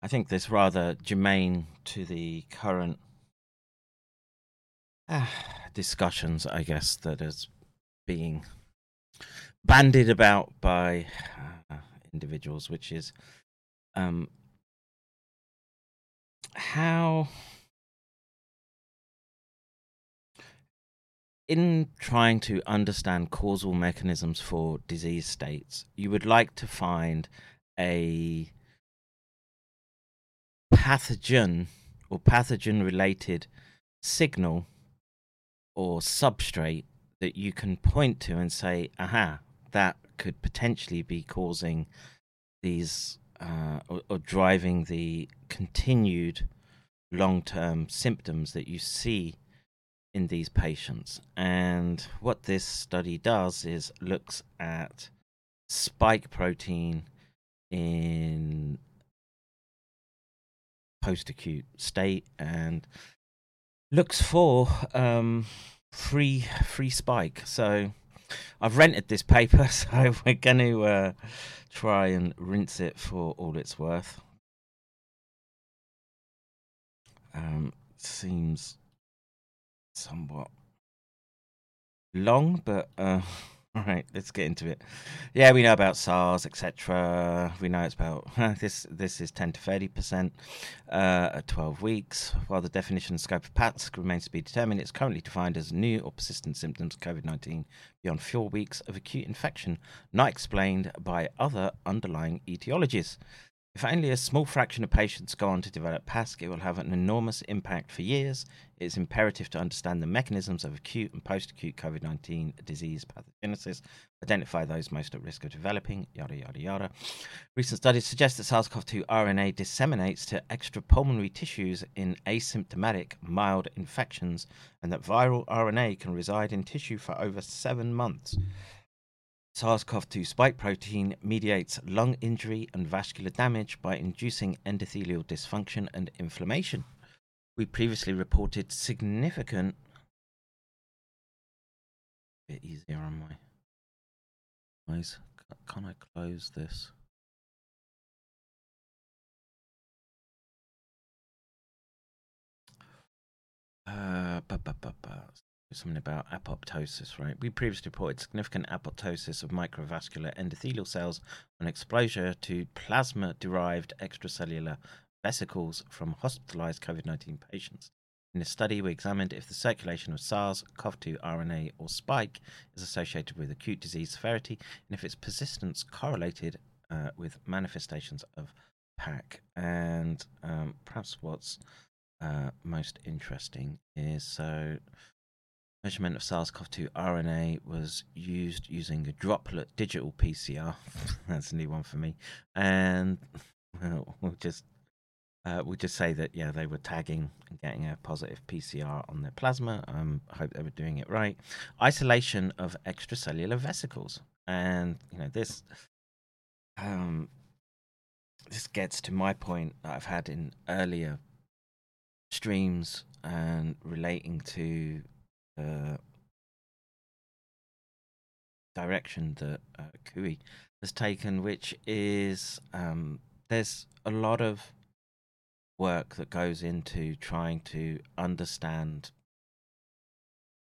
I think this rather germane to the current ah, discussions, I guess, that is being bandied about by uh, individuals, which is um, how in trying to understand causal mechanisms for disease states, you would like to find a pathogen or pathogen related signal or substrate that you can point to and say, aha, that could potentially be causing these uh, or, or driving the continued long term symptoms that you see in these patients. And what this study does is looks at spike protein in post acute state and looks for um, free free spike. So I've rented this paper, so we're going to uh, try and rinse it for all it's worth. Um, seems somewhat long, but uh, all right, let's get into it. Yeah, we know about SARS, etc. We know it's about this. This is ten to thirty percent uh, at twelve weeks. While the definition and scope of PASC remains to be determined, it's currently defined as new or persistent symptoms of COVID nineteen beyond four weeks of acute infection, not explained by other underlying etiologies. If only a small fraction of patients go on to develop PASC, it will have an enormous impact for years. It is imperative to understand the mechanisms of acute and post acute COVID 19 disease pathogenesis, identify those most at risk of developing, yada, yada, yada. Recent studies suggest that SARS CoV 2 RNA disseminates to extrapulmonary tissues in asymptomatic mild infections, and that viral RNA can reside in tissue for over seven months. SARS CoV 2 spike protein mediates lung injury and vascular damage by inducing endothelial dysfunction and inflammation. We previously reported significant. bit easier on my eyes. Can I close this? Uh, something about apoptosis, right? We previously reported significant apoptosis of microvascular endothelial cells on exposure to plasma derived extracellular vesicles from hospitalized COVID 19 patients. In this study, we examined if the circulation of SARS CoV 2 RNA or spike is associated with acute disease severity and if its persistence correlated uh, with manifestations of PASC. And um, perhaps what's uh, most interesting is so measurement of SARS-CoV-2 RNA was used using a droplet digital PCR. That's a new one for me, and well, we'll just uh, we'll just say that yeah they were tagging and getting a positive PCR on their plasma. Um, I hope they were doing it right. Isolation of extracellular vesicles, and you know this um, this gets to my point that I've had in earlier streams and relating to the direction that uh, Kui has taken, which is um, there's a lot of work that goes into trying to understand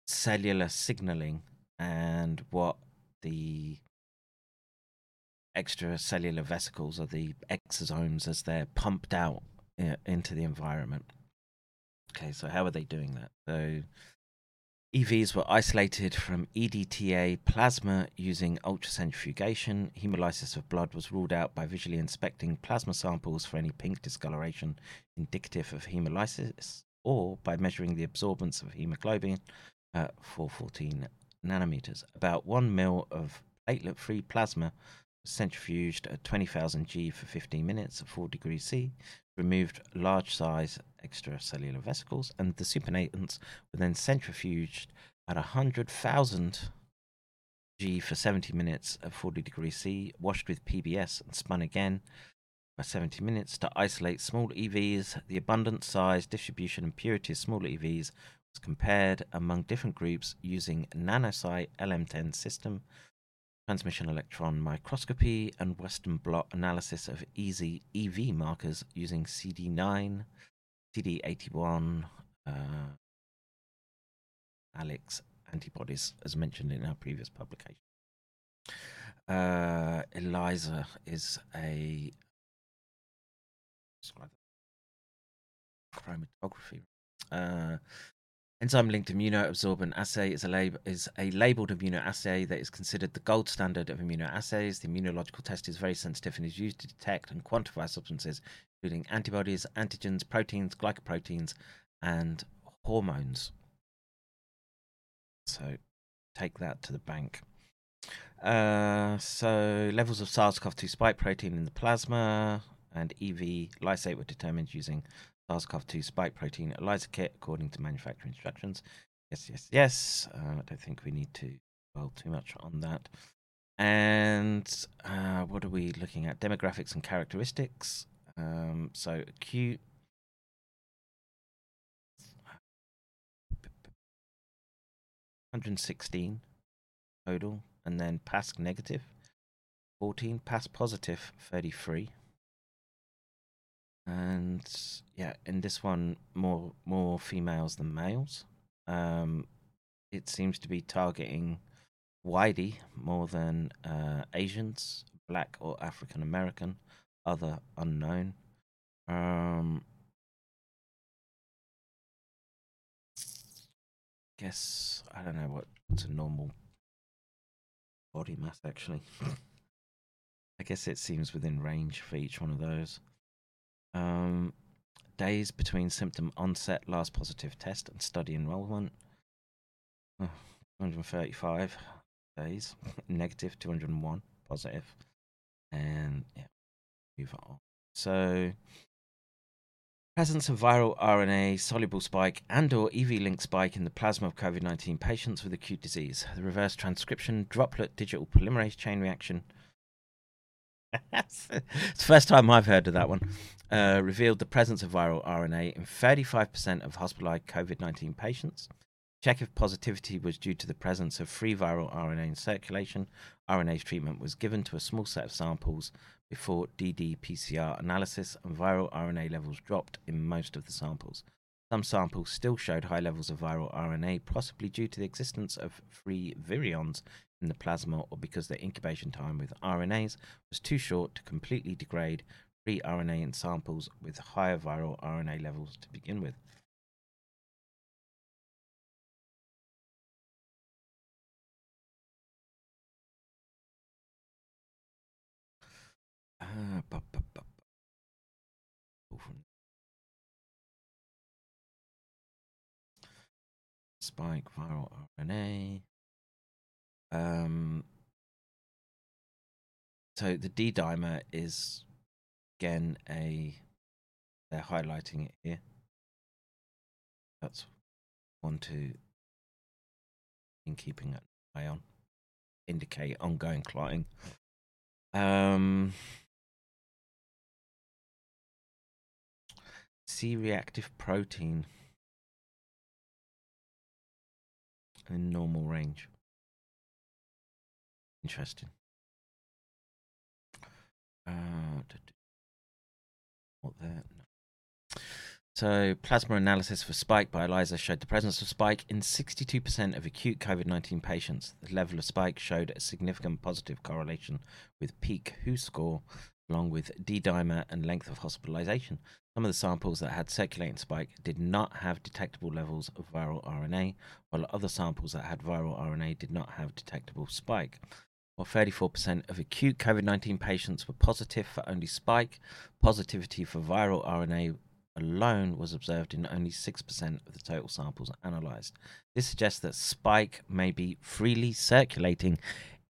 cellular signaling and what the extracellular vesicles or the exosomes as they're pumped out uh, into the environment. Okay, so how are they doing that? So EVs were isolated from EDTA plasma using ultracentrifugation. Hemolysis of blood was ruled out by visually inspecting plasma samples for any pink discoloration indicative of hemolysis, or by measuring the absorbance of hemoglobin uh, at 414 nanometers. About 1 mil of platelet free plasma was centrifuged at 20,000 G for 15 minutes at 4 degrees C, removed large size extracellular vesicles, and the supernatants were then centrifuged at 100,000 G for 70 minutes at 40 degrees C, washed with PBS, and spun again by 70 minutes to isolate small EVs. The abundant size, distribution, and purity of small EVs was compared among different groups using nanosite LM10 system transmission electron microscopy, and Western blot analysis of easy EV markers using CD9, CD81, uh, Alex antibodies, as mentioned in our previous publication. Uh, ELISA is a chromatography. Uh, Enzyme linked immunoabsorbent assay is a, lab- is a labeled immunoassay that is considered the gold standard of immunoassays. The immunological test is very sensitive and is used to detect and quantify substances, including antibodies, antigens, proteins, glycoproteins, and hormones. So take that to the bank. Uh, so levels of SARS-CoV-2 spike protein in the plasma and EV lysate were determined using SARS-CoV-2 spike protein ELISA kit according to manufacturer instructions. Yes, yes, yes. Uh, I don't think we need to dwell too much on that. And uh, what are we looking at? Demographics and characteristics. Um, so acute. Hundred sixteen total, and then PASC negative fourteen, PASC positive thirty three and yeah, in this one, more more females than males. Um, it seems to be targeting whitey more than uh, Asians, black or African American, other unknown. Um, guess I don't know what, what's a normal body mass actually. I guess it seems within range for each one of those. Um, days between symptom onset, last positive test, and study enrollment. Oh, 235 days, negative 201, positive, and yeah, move on. So, presence of viral RNA soluble spike and/or EV-linked spike in the plasma of COVID-19 patients with acute disease. The reverse transcription droplet digital polymerase chain reaction it's the first time I've heard of that one. Uh, revealed the presence of viral RNA in 35% of hospitalized COVID 19 patients. Check if positivity was due to the presence of free viral RNA in circulation. RNase treatment was given to a small set of samples before ddPCR analysis, and viral RNA levels dropped in most of the samples. Some samples still showed high levels of viral RNA, possibly due to the existence of free virions in the plasma or because their incubation time with RNAs was too short to completely degrade free RNA in samples with higher viral RNA levels to begin with. Spike viral RNA. Um, so the D dimer is again a they're highlighting it here. That's one to in keeping an eye on. Indicate ongoing clotting. Um C reactive protein in normal range. Interesting. Uh, what? No. So, plasma analysis for spike by ELISA showed the presence of spike in 62% of acute COVID 19 patients. The level of spike showed a significant positive correlation with peak WHO score, along with D dimer and length of hospitalization. Some of the samples that had circulating spike did not have detectable levels of viral RNA, while other samples that had viral RNA did not have detectable spike. While 34% of acute COVID 19 patients were positive for only spike, positivity for viral RNA alone was observed in only 6% of the total samples analyzed. This suggests that spike may be freely circulating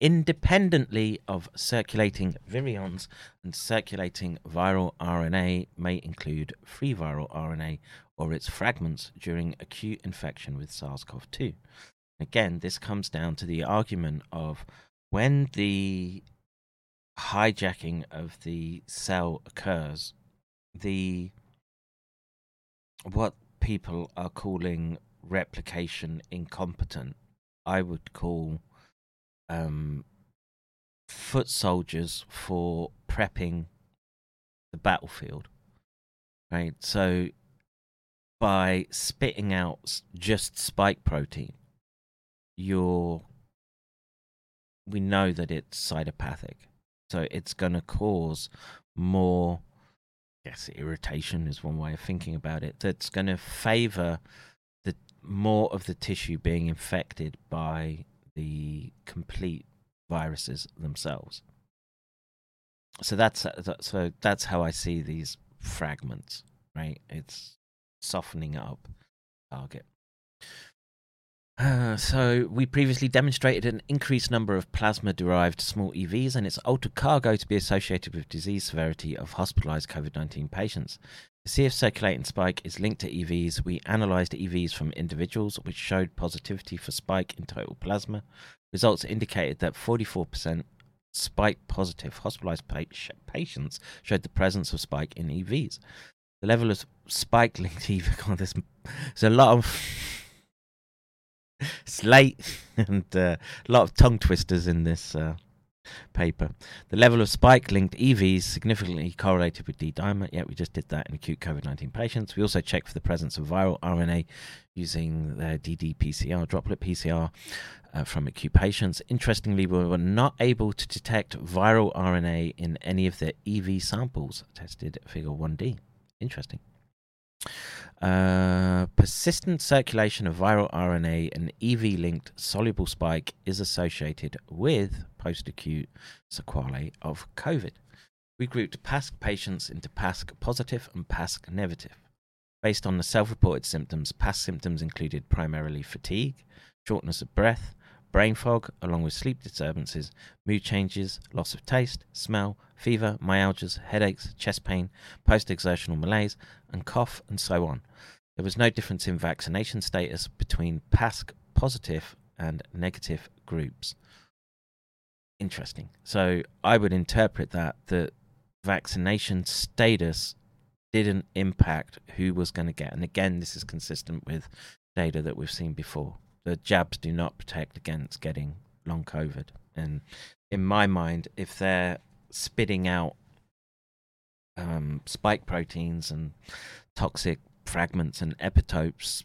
independently of circulating virions, and circulating viral RNA may include free viral RNA or its fragments during acute infection with SARS CoV 2. Again, this comes down to the argument of when the hijacking of the cell occurs, the what people are calling replication incompetent, I would call um, foot soldiers for prepping the battlefield. Right, so by spitting out just spike protein, you're we know that it's cytopathic, so it's going to cause more. I guess irritation is one way of thinking about it. That's going to favor the more of the tissue being infected by the complete viruses themselves. So that's so that's how I see these fragments. Right, it's softening up target. Uh, so we previously demonstrated an increased number of plasma-derived small EVs and its altered cargo to be associated with disease severity of hospitalized COVID-19 patients. To see if circulating spike is linked to EVs, we analyzed EVs from individuals, which showed positivity for spike in total plasma. Results indicated that 44% spike positive hospitalized patients showed the presence of spike in EVs. The level of spike linked EV, God, there's, there's a lot of. it's and uh, a lot of tongue twisters in this uh, paper. The level of spike linked EVs significantly correlated with D dimer. Yeah, we just did that in acute COVID 19 patients. We also checked for the presence of viral RNA using their DDPCR, droplet PCR, uh, from acute patients. Interestingly, we were not able to detect viral RNA in any of the EV samples tested, figure 1D. Interesting. Uh, persistent circulation of viral RNA and EV linked soluble spike is associated with post acute sequelae of COVID. We grouped PASC patients into PASC positive and PASC negative. Based on the self reported symptoms, PASC symptoms included primarily fatigue, shortness of breath, brain fog, along with sleep disturbances, mood changes, loss of taste, smell, fever, myalgias, headaches, chest pain, post exertional malaise, and cough, and so on. There was no difference in vaccination status between PASC positive and negative groups. Interesting. So I would interpret that the vaccination status didn't impact who was going to get. And again, this is consistent with data that we've seen before. The jabs do not protect against getting long COVID. And in my mind, if they're spitting out um, spike proteins and toxic fragments and epitopes,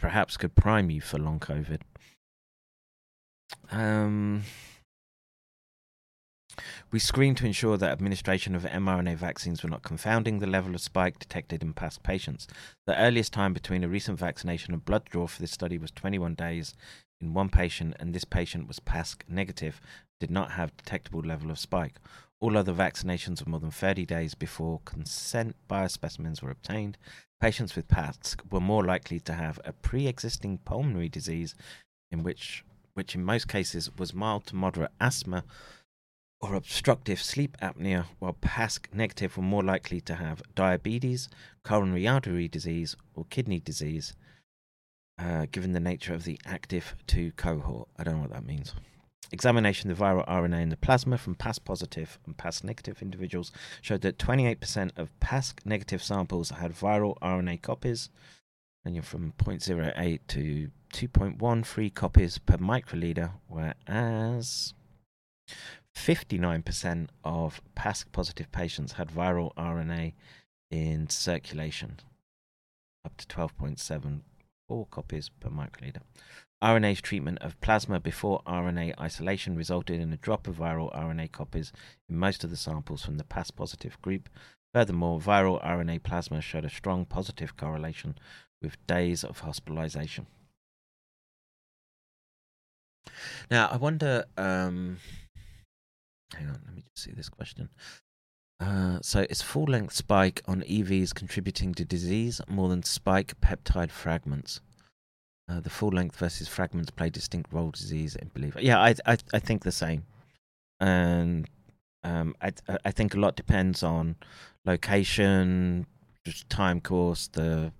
perhaps could prime you for long COVID. Um, We screened to ensure that administration of mRNA vaccines were not confounding the level of spike detected in past patients. The earliest time between a recent vaccination and blood draw for this study was 21 days in one patient, and this patient was PASC negative, did not have detectable level of spike. All other vaccinations were more than 30 days before consent biospecimens were obtained. Patients with PASC were more likely to have a pre-existing pulmonary disease, in which, which in most cases was mild to moderate asthma or obstructive sleep apnea, while PASC negative were more likely to have diabetes, coronary artery disease, or kidney disease, uh, given the nature of the active 2 cohort. I don't know what that means. Examination of the viral RNA in the plasma from PASC positive and PASC negative individuals showed that 28% of PASC negative samples had viral RNA copies, and you're from 0.08 to 2.13 copies per microliter, whereas 59% of PASC positive patients had viral RNA in circulation, up to 12.74 copies per microliter. RNA's treatment of plasma before RNA isolation resulted in a drop of viral RNA copies in most of the samples from the PASC positive group. Furthermore, viral RNA plasma showed a strong positive correlation with days of hospitalization. Now, I wonder. Um, hang on, let me just see this question. Uh, so, is full length spike on EVs contributing to disease more than spike peptide fragments? Uh, the full length versus fragments play distinct role disease in belief. Yeah, I, I I think the same, and um, I I think a lot depends on location, just time course, the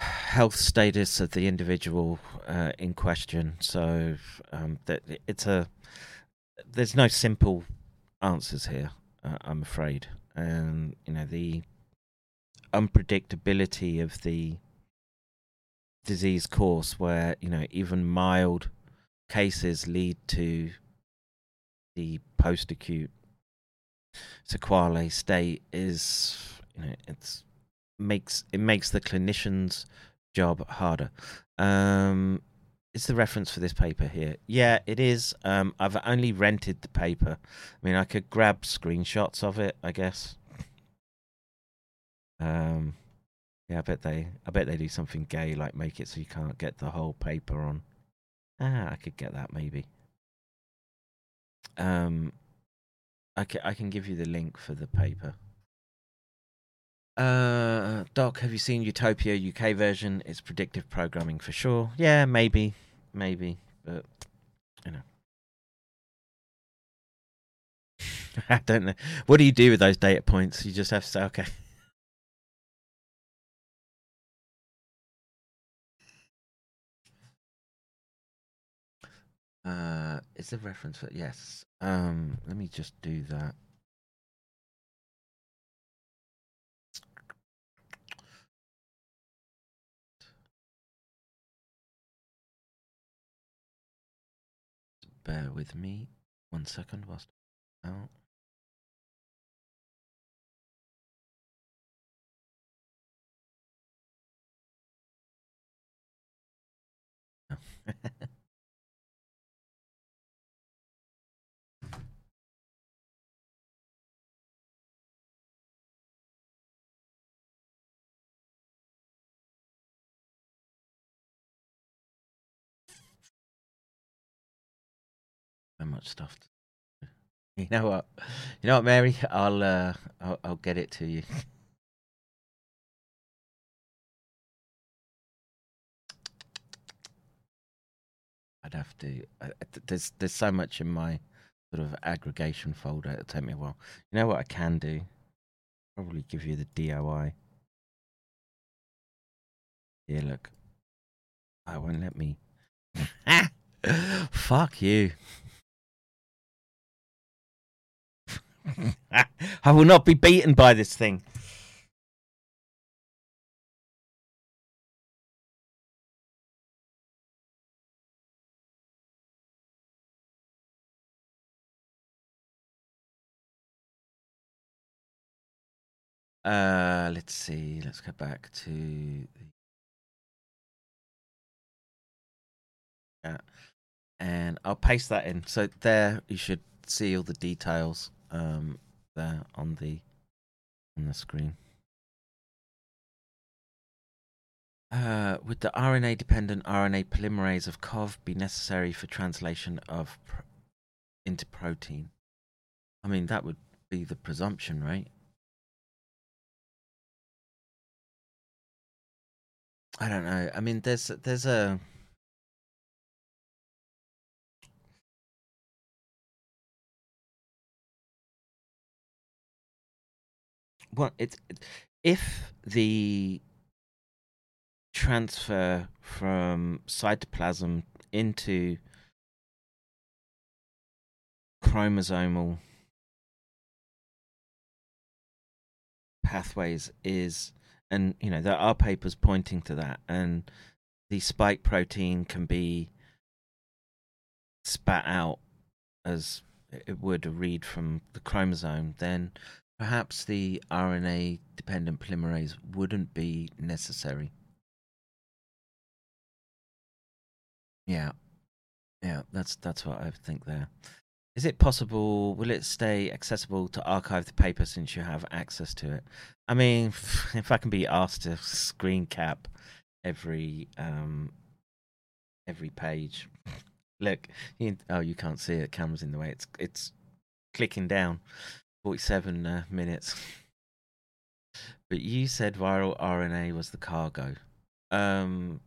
health status of the individual uh, in question. So um, that it's a there's no simple answers here. Uh, I'm afraid, and you know the unpredictability of the disease course, where you know even mild cases lead to the post-acute sequelae state is you know it's makes it makes the clinician's job harder. Um, is the reference for this paper here? Yeah, it is. Um, I've only rented the paper. I mean, I could grab screenshots of it, I guess. Um, yeah, I bet they, I bet they do something gay, like make it so you can't get the whole paper on. Ah, I could get that maybe. Um, I can, I can give you the link for the paper. Uh, Doc, have you seen Utopia UK version? It's predictive programming for sure. Yeah, maybe, maybe, but you know, I don't know. What do you do with those data points? You just have to say, okay. Uh, it's a reference for yes. Um, let me just do that. Bear with me one second whilst out. much stuff. You know what? You know what, Mary? I'll uh, I'll, I'll get it to you. I'd have to. I- there's there's so much in my sort of aggregation folder. It'll take me a while. You know what I can do? Probably give you the DOI. Yeah, look. I won't let me. Fuck you. I will not be beaten by this thing. Uh, let's see. Let's go back to the yeah, and I'll paste that in. So there, you should see all the details um, there on the on the screen. Uh, would the RNA-dependent RNA polymerase of COV be necessary for translation of pr- into protein? I mean, that would be the presumption, right? I don't know. I mean, there's there's a well, it's it- if the transfer from cytoplasm into chromosomal pathways is and you know there are papers pointing to that and the spike protein can be spat out as it would read from the chromosome then perhaps the RNA dependent polymerase wouldn't be necessary yeah yeah that's that's what I think there is it possible will it stay accessible to archive the paper since you have access to it I mean, if I can be asked to screen cap every um every page, look, you, oh, you can't see it. Camera's in the way. It's it's clicking down. Forty-seven uh, minutes. But you said viral RNA was the cargo. Um,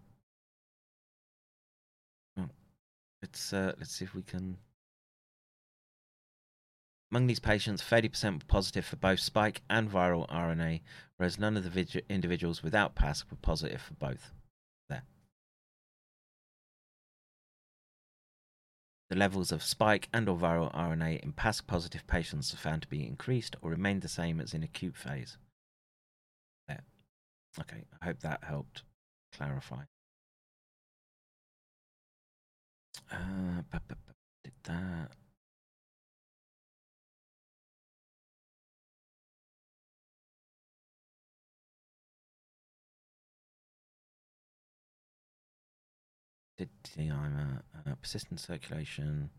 let's uh, let's see if we can. Among these patients, 30% were positive for both spike and viral RNA, whereas none of the vid- individuals without PASC were positive for both. The levels of spike and or viral RNA in PASC positive patients are found to be increased or remain the same as in acute phase. There. Okay, I hope that helped clarify. Uh, did that. Did the I'm uh, persistent circulation.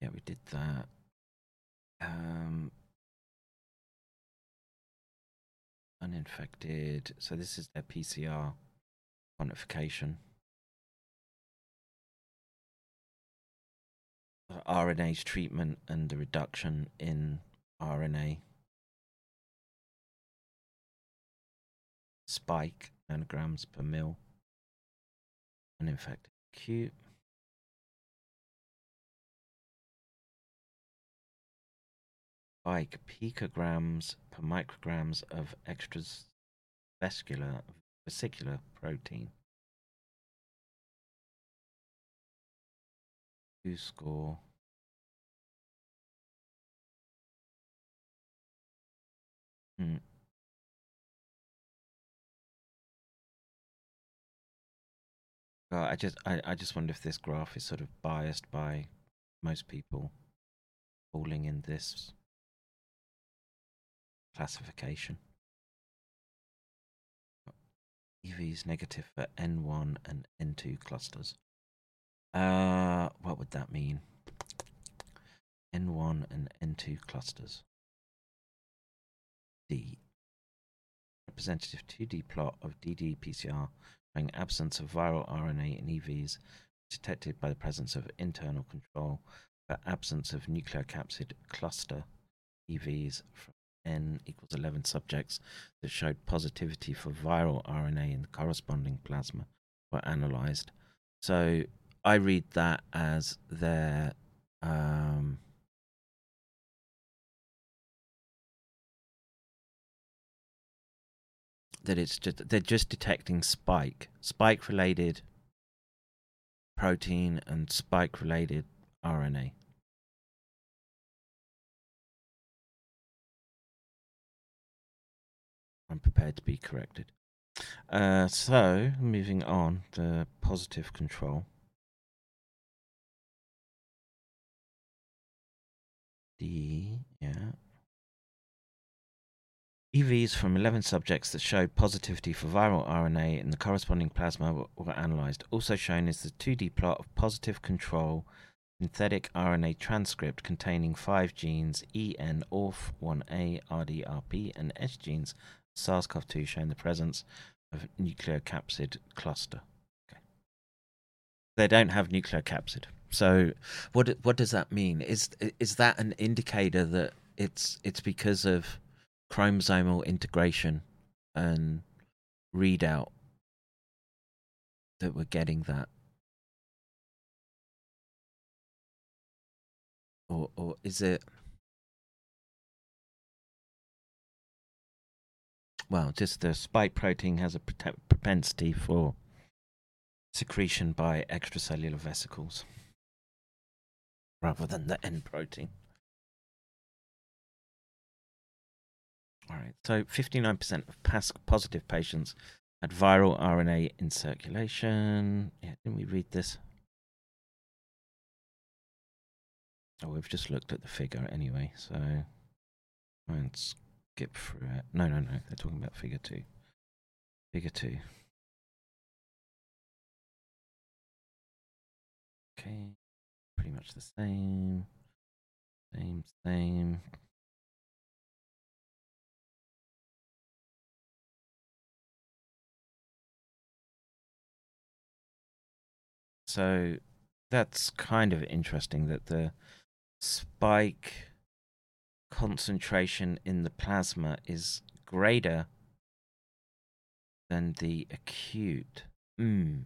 Yeah, we did that. Um, uninfected. So this is their PCR quantification. RNA's treatment and the reduction in RNA spike nanograms per mil uninfected acute spike picograms per micrograms of extravesicular vesicular protein. Two score. Hmm. Well, I just I, I just wonder if this graph is sort of biased by most people falling in this classification. EV is negative for N1 and N2 clusters. Uh, what would that mean? N1 and N2 clusters. D. Representative 2D plot of DD-PCR showing absence of viral RNA in EVs detected by the presence of internal control, but absence of nucleocapsid cluster EVs from N equals 11 subjects that showed positivity for viral RNA in the corresponding plasma were analyzed. So I read that as their um, that it's just they're just detecting spike, spike related protein and spike related RNA. I'm prepared to be corrected. Uh, so, moving on, the positive control. D, yeah. EVs from 11 subjects that showed positivity for viral RNA in the corresponding plasma were, were analysed. Also shown is the 2D plot of positive control synthetic RNA transcript containing five genes EN, ORF, 1A, RDRP, and S genes SARS CoV 2 showing the presence of nucleocapsid cluster. Okay. They don't have nucleocapsid. So what what does that mean? Is is that an indicator that it's it's because of chromosomal integration and readout that we're getting that? Or or is it well, just the spike protein has a propensity for secretion by extracellular vesicles rather than the end protein. All right, so 59% of PASC positive patients had viral RNA in circulation. Yeah, didn't we read this? Oh, we've just looked at the figure anyway, so try and skip through it. No, no, no, they're talking about figure two. Figure two. Okay, pretty much the same. Same, same. So that's kind of interesting that the spike concentration in the plasma is greater than the acute. Hmm.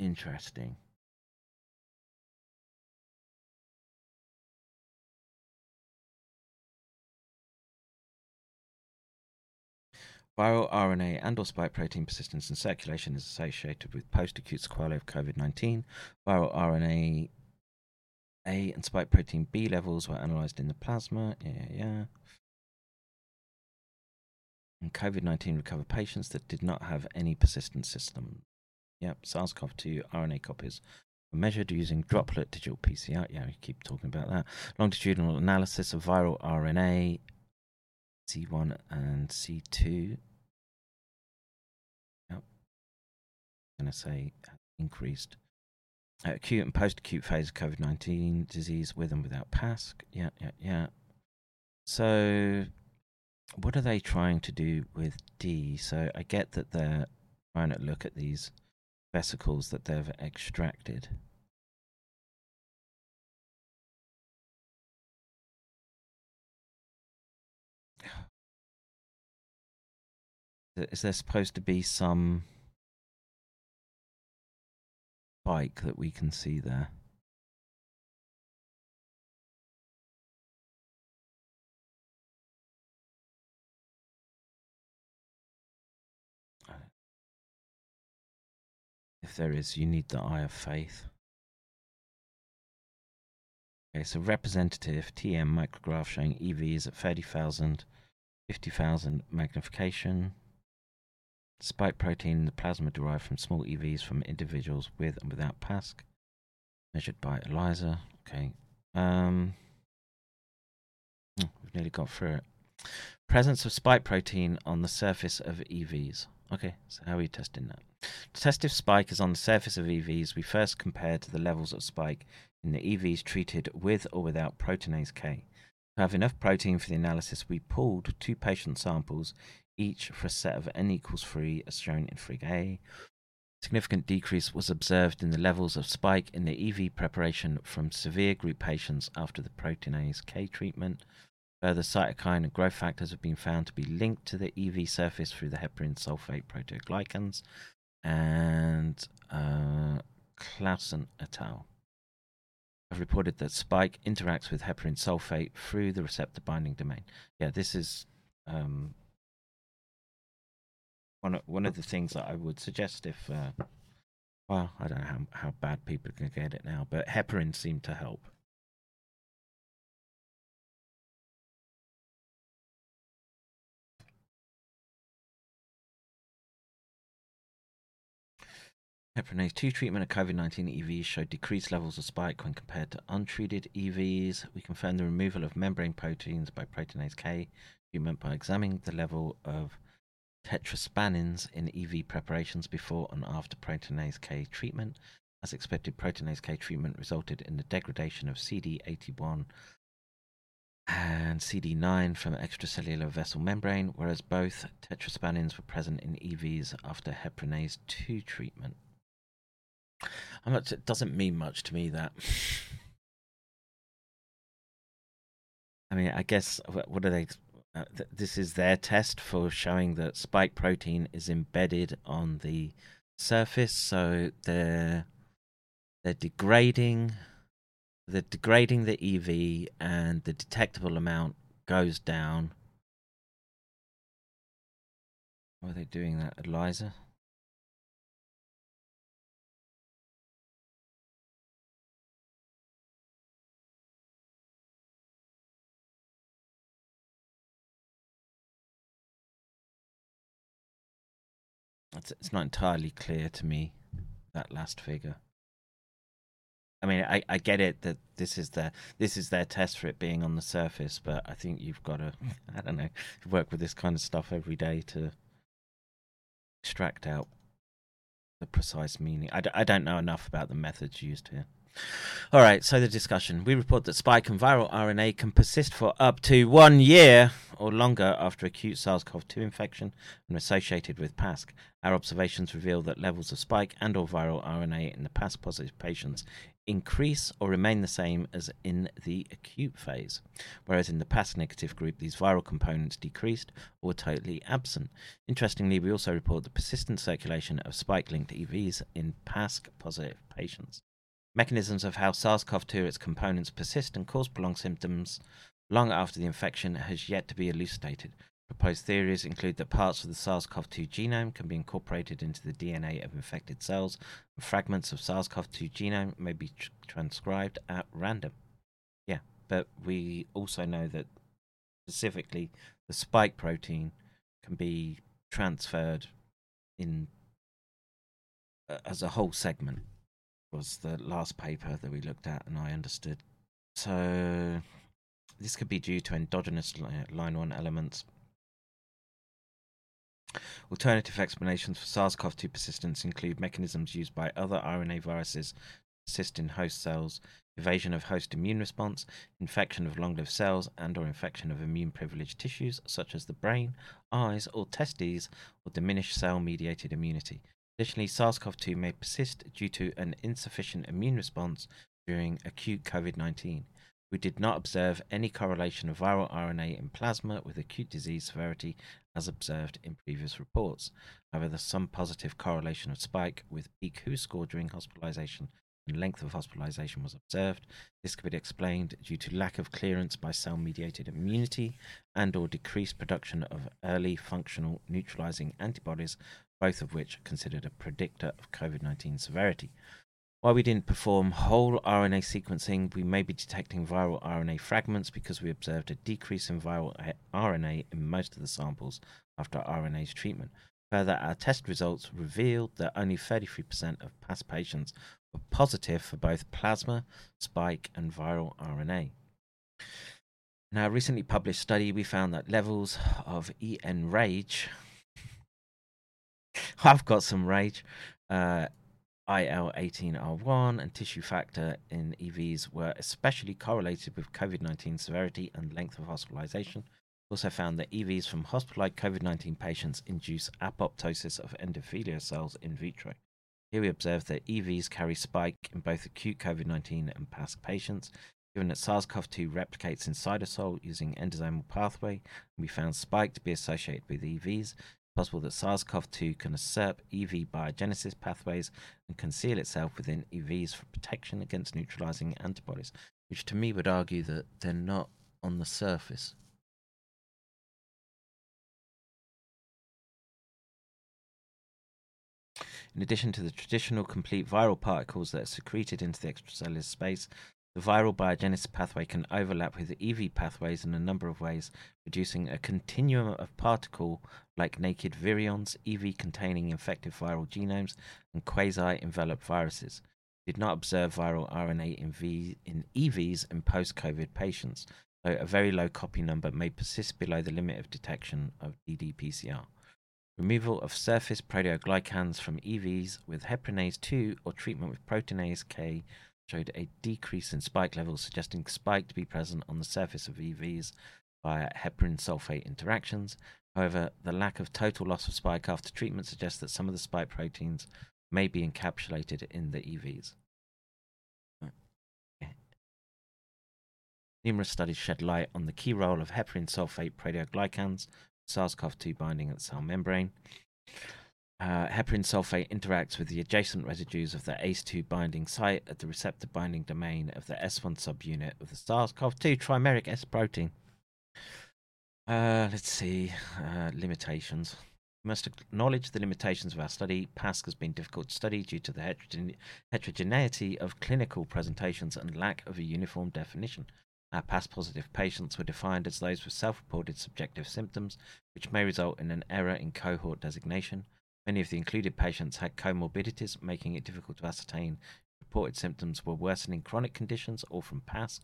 Interesting. Viral RNA and or spike protein persistence in circulation is associated with post-acute sequelae of COVID-19. Viral RNA A and spike protein B levels were analyzed in the plasma. Yeah, yeah. And COVID-19 recovered patients that did not have any persistent system. Yep, SARS-CoV-2 RNA copies were measured using droplet digital PCR. Yeah, we keep talking about that. Longitudinal analysis of viral RNA C1 and C2. Yep. going to say increased. Uh, acute and post acute phase of COVID 19 disease with and without PASC. Yeah, yeah, yeah. So, what are they trying to do with D? So, I get that they're trying to look at these vesicles that they've extracted. Is there supposed to be some bike that we can see there? If there is, you need the eye of faith. Okay, so representative TM micrograph showing EVs at 30,000, 50,000 magnification. Spike protein in the plasma derived from small EVs from individuals with and without PASC, measured by ELISA. Okay. Um, oh, we've nearly got through it. Presence of spike protein on the surface of EVs. Okay, so how are we testing that? To test if spike is on the surface of EVs, we first compare to the levels of spike in the EVs treated with or without proteinase K. To have enough protein for the analysis, we pooled two patient samples each for a set of n equals 3 as shown in Fig A. Significant decrease was observed in the levels of spike in the EV preparation from severe group patients after the proteinase K treatment. Further cytokine and growth factors have been found to be linked to the EV surface through the heparin sulfate proteoglycans. And uh, Clausen et al. have reported that spike interacts with heparin sulfate through the receptor binding domain. Yeah, this is um, one of, one of the things that I would suggest if, uh, well, I don't know how how bad people can get it now, but heparin seemed to help. Heparinase 2 treatment of COVID 19 EVs showed decreased levels of spike when compared to untreated EVs. We confirmed the removal of membrane proteins by proteinase K treatment by examining the level of tetraspanins in EV preparations before and after proteinase K treatment. As expected, proteinase K treatment resulted in the degradation of CD81 and CD9 from extracellular vessel membrane, whereas both tetraspanins were present in EVs after heparinase 2 treatment. Not, it doesn't mean much to me that. I mean, I guess what are they? Uh, th- this is their test for showing that spike protein is embedded on the surface, so they're they're degrading, they're degrading the EV, and the detectable amount goes down. Why are they doing that, Eliza? It's, it's not entirely clear to me that last figure. I mean, I, I get it that this is their this is their test for it being on the surface, but I think you've got to I don't know work with this kind of stuff every day to extract out the precise meaning. I, d- I don't know enough about the methods used here. All right, so the discussion. We report that spike and viral RNA can persist for up to one year or longer after acute SARS CoV 2 infection and associated with PASC. Our observations reveal that levels of spike and or viral RNA in the PASC positive patients increase or remain the same as in the acute phase, whereas in the PASC negative group, these viral components decreased or were totally absent. Interestingly, we also report the persistent circulation of spike linked EVs in PASC positive patients. Mechanisms of how SARS CoV 2 its components persist and cause prolonged symptoms long after the infection has yet to be elucidated. Proposed theories include that parts of the SARS CoV 2 genome can be incorporated into the DNA of infected cells, and fragments of SARS CoV 2 genome may be tr- transcribed at random. Yeah, but we also know that specifically the spike protein can be transferred in uh, as a whole segment was the last paper that we looked at and I understood. So this could be due to endogenous uh, line 1 elements. Alternative explanations for SARS CoV 2 persistence include mechanisms used by other RNA viruses to persist in host cells, evasion of host immune response, infection of long lived cells, and or infection of immune privileged tissues such as the brain, eyes, or testes, or diminished cell mediated immunity. Additionally, SARS CoV 2 may persist due to an insufficient immune response during acute COVID 19. We did not observe any correlation of viral RNA in plasma with acute disease severity as observed in previous reports. However, some positive correlation of spike with peak WHO score during hospitalization and length of hospitalization was observed. This could be explained due to lack of clearance by cell-mediated immunity and or decreased production of early functional neutralizing antibodies, both of which are considered a predictor of COVID-19 severity. While we didn't perform whole RNA sequencing, we may be detecting viral RNA fragments because we observed a decrease in viral RNA in most of the samples after RNase treatment. Further, our test results revealed that only 33% of past patients were positive for both plasma, spike, and viral RNA. In our recently published study, we found that levels of EN rage. I've got some rage. Uh, IL-18R1 and tissue factor in EVs were especially correlated with COVID-19 severity and length of hospitalization. Also found that EVs from hospitalized COVID-19 patients induce apoptosis of endothelial cells in vitro. Here we observed that EVs carry spike in both acute COVID-19 and PASC patients. Given that SARS-CoV-2 replicates in cytosol using endosomal pathway, we found spike to be associated with EVs possible that SARS-CoV-2 can usurp EV biogenesis pathways and conceal itself within EVs for protection against neutralizing antibodies, which to me would argue that they're not on the surface. In addition to the traditional complete viral particles that are secreted into the extracellular space, the viral biogenesis pathway can overlap with EV pathways in a number of ways, producing a continuum of particle like naked virions, EV containing infective viral genomes, and quasi enveloped viruses. Did not observe viral RNA in, v- in EVs in post COVID patients, though a very low copy number may persist below the limit of detection of ddPCR. Removal of surface proteoglycans from EVs with heparinase 2 or treatment with proteinase K showed a decrease in spike levels, suggesting spike to be present on the surface of EVs via heparin sulfate interactions. However, the lack of total loss of spike after treatment suggests that some of the spike proteins may be encapsulated in the EVs. Numerous studies shed light on the key role of heparin sulfate proteoglycans, SARS CoV 2 binding at the cell membrane. Uh, heparin sulfate interacts with the adjacent residues of the ACE2 binding site at the receptor binding domain of the S1 subunit of the SARS CoV 2 trimeric S protein. Uh, let's see. Uh, limitations. We must acknowledge the limitations of our study. PASC has been difficult to study due to the heterogene- heterogeneity of clinical presentations and lack of a uniform definition. Our PASC positive patients were defined as those with self reported subjective symptoms, which may result in an error in cohort designation. Many of the included patients had comorbidities, making it difficult to ascertain reported symptoms were worsening chronic conditions or from PASC.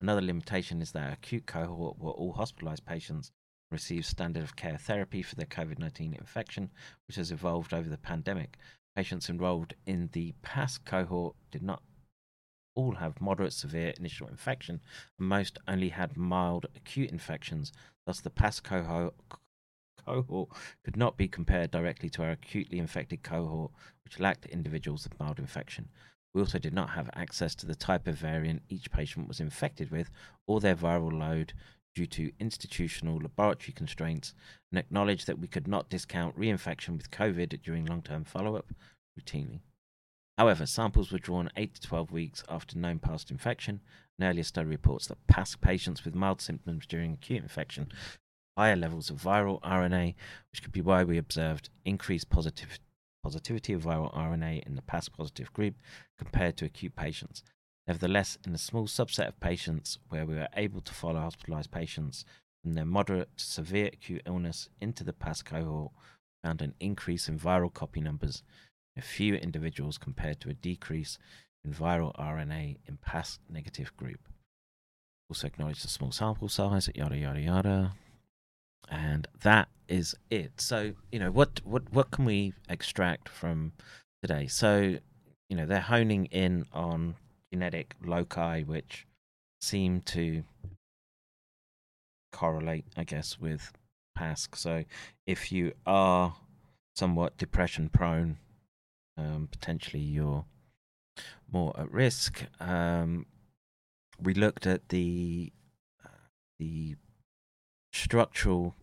Another limitation is that acute cohort were all hospitalized patients received standard of care therapy for their COVID 19 infection, which has evolved over the pandemic. Patients enrolled in the PASC cohort did not all have moderate severe initial infection, and most only had mild acute infections. Thus, the PASC cohort, cohort could not be compared directly to our acutely infected cohort, which lacked individuals with mild infection. We also did not have access to the type of variant each patient was infected with or their viral load due to institutional laboratory constraints and acknowledge that we could not discount reinfection with COVID during long term follow up routinely. However, samples were drawn 8 to 12 weeks after known past infection. An earlier study reports that PASC patients with mild symptoms during acute infection higher levels of viral RNA, which could be why we observed increased positive, positivity of viral RNA in the PASC positive group compared to acute patients. Nevertheless, in a small subset of patients where we were able to follow hospitalized patients from their moderate to severe acute illness into the PASC cohort, found an increase in viral copy numbers in fewer individuals compared to a decrease in viral RNA in PASC negative group. Also acknowledge the small sample size, yada yada yada and that is it. So you know what what what can we extract from today? So you know they're honing in on genetic loci which seem to correlate i guess with pasc so if you are somewhat depression prone um, potentially you're more at risk um, we looked at the uh, the structural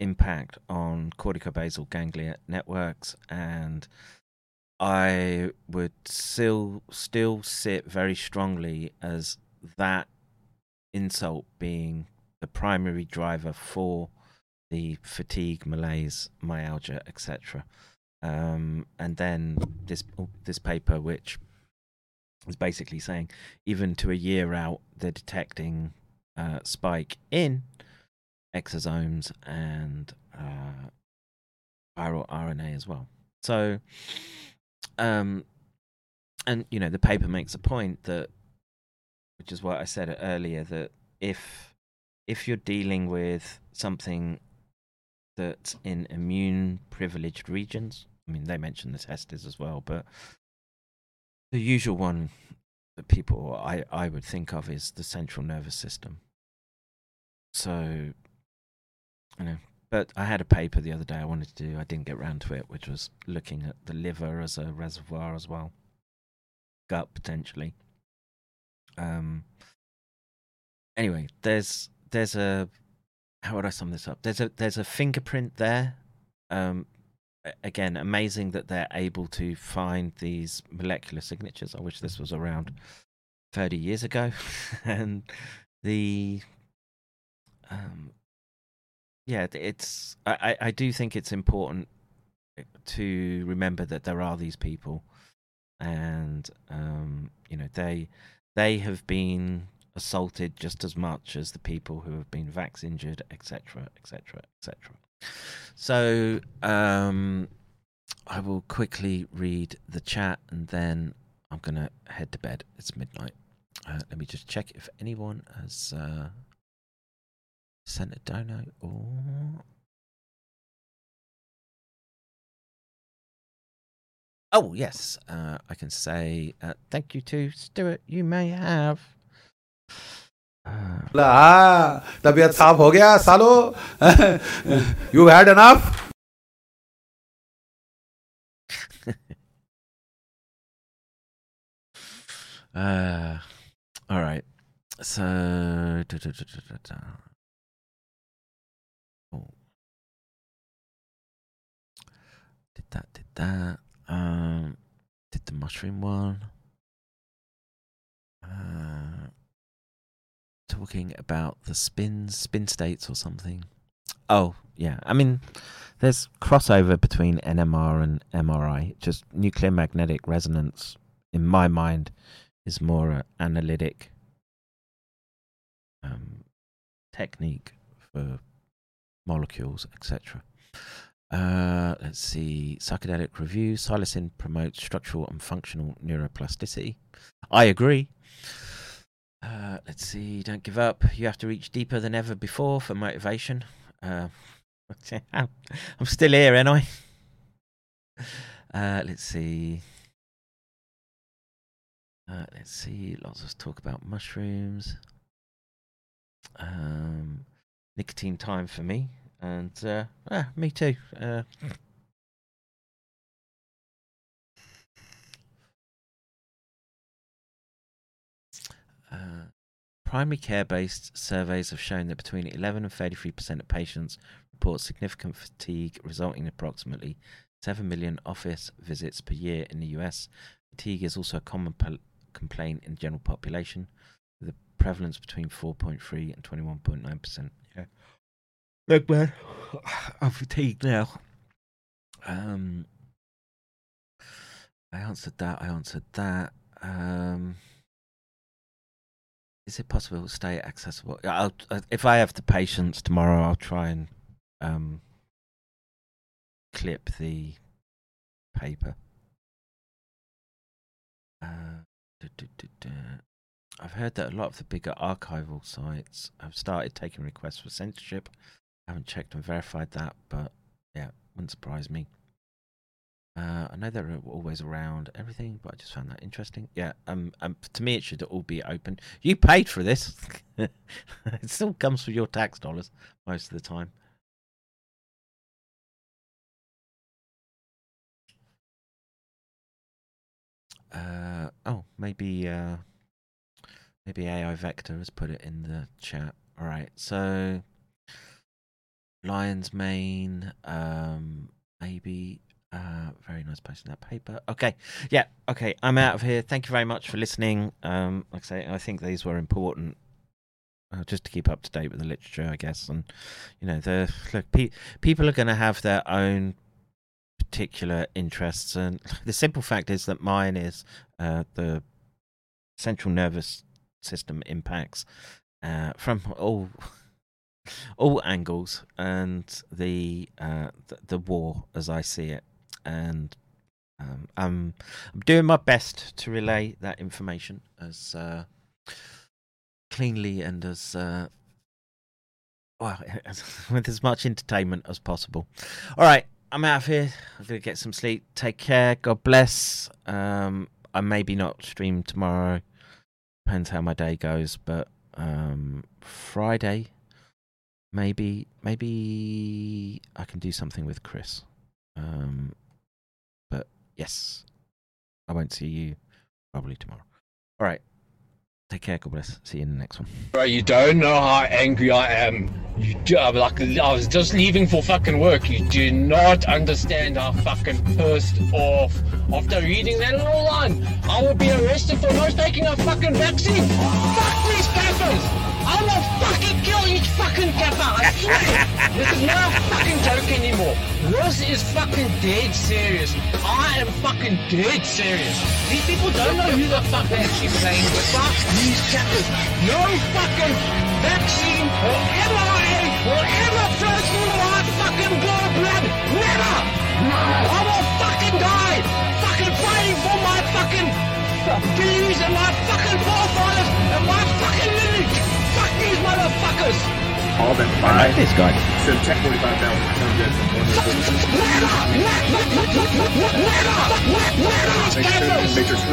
impact on corticobasal ganglia networks and I would still still sit very strongly as that insult being the primary driver for the fatigue, malaise, myalgia, etc. Um, and then this this paper, which is basically saying even to a year out, they're detecting uh, spike in exosomes and uh, viral RNA as well. So, um, and you know, the paper makes a point that, which is what I said earlier, that if if you're dealing with something that's in immune privileged regions, I mean, they mentioned the testes as well, but the usual one that people I, I would think of is the central nervous system. So, you know, but I had a paper the other day I wanted to do. I didn't get round to it, which was looking at the liver as a reservoir as well, gut potentially. Um. Anyway, there's there's a how would I sum this up? There's a there's a fingerprint there. Um, again, amazing that they're able to find these molecular signatures. I wish this was around 30 years ago. and the um, yeah, it's I, I do think it's important eh, to remember that there are these people, and um, you know they they have been assaulted just as much as the people who have been vax injured, etc., etc., etc. So um, I will quickly read the chat and then I'm going to head to bed. It's midnight. Uh, let me just check if anyone has uh, sent a dono or. Oh, yes. Uh, I can say uh, thank you to Stuart. You may have. Uh, हाँ तबीयत साफ हो गया सालो you had enough Uh, all right. So, da, da, da, da, da, da. Oh. Did that? Did that? Um, did the mushroom one? Uh, talking about the spins, spin states, or something. Oh, yeah. I mean, there's crossover between NMR and MRI. Just nuclear magnetic resonance, in my mind, is more a analytic um, technique for molecules, etc. Uh, let's see. Psychedelic review. Psilocin promotes structural and functional neuroplasticity. I agree. Uh, let's see. Don't give up. You have to reach deeper than ever before for motivation. Uh, I'm still here, ain't I? Uh, let's see. Uh, let's see. Lots of talk about mushrooms. Um, nicotine time for me, and uh, me too. Uh, primary care based surveys have shown that between 11 and 33% of patients report significant fatigue, resulting in approximately 7 million office visits per year in the US. Fatigue is also a common complaint in the general population, with a prevalence between 4.3 and 21.9%. Yeah. Look, man, I'm fatigued now. Um, I answered that. I answered that. Um, is it possible to stay accessible? I'll, uh, if I have the patience tomorrow, I'll try and um, clip the paper. Uh. I've heard that a lot of the bigger archival sites have started taking requests for censorship. I haven't checked and verified that, but yeah, wouldn't surprise me. Uh, I know they're always around everything, but I just found that interesting. Yeah, um, um, to me it should all be open. You paid for this; it still comes from your tax dollars most of the time. Uh, oh, maybe uh, maybe AI Vector has put it in the chat. All right, so Lion's Mane, um, maybe. Uh, very nice posting that paper. Okay, yeah, okay, I'm out of here. Thank you very much for listening. Um, like I say, I think these were important. Uh, just to keep up to date with the literature, I guess, and you know, the look, pe- people are going to have their own particular interests, and the simple fact is that mine is uh, the central nervous system impacts uh, from all all angles, and the, uh, the the war as I see it, and um, I'm I'm doing my best to relay that information as uh, cleanly and as uh, well as, with as much entertainment as possible. All right, I'm out of here. I'm gonna get some sleep. Take care. God bless. Um, I maybe not stream tomorrow. Depends how my day goes, but um, Friday, maybe maybe I can do something with Chris. Um, yes, I won't see you probably tomorrow. All right. Take care. God bless. See you in the next one. Bro, you don't know how angry I am. You do, I'm like I was just leaving for fucking work. You do not understand how fucking pissed off. After reading that little line, I will be arrested for not taking a fucking vaccine. Fuck these cappers! I will fucking kill each fucking kappa. I swear. this is not a fucking joke anymore. This is fucking dead serious. I am fucking dead serious. These people don't know who the fuck they're actually playing with. Fuck these chappers. No fucking vaccine or mRNA will ever transform my fucking blood. Never. I will fucking die. Fucking fighting for my fucking beliefs and my fucking forefathers and my motherfuckers! All that fire. Like this guy. So check 45,000 comes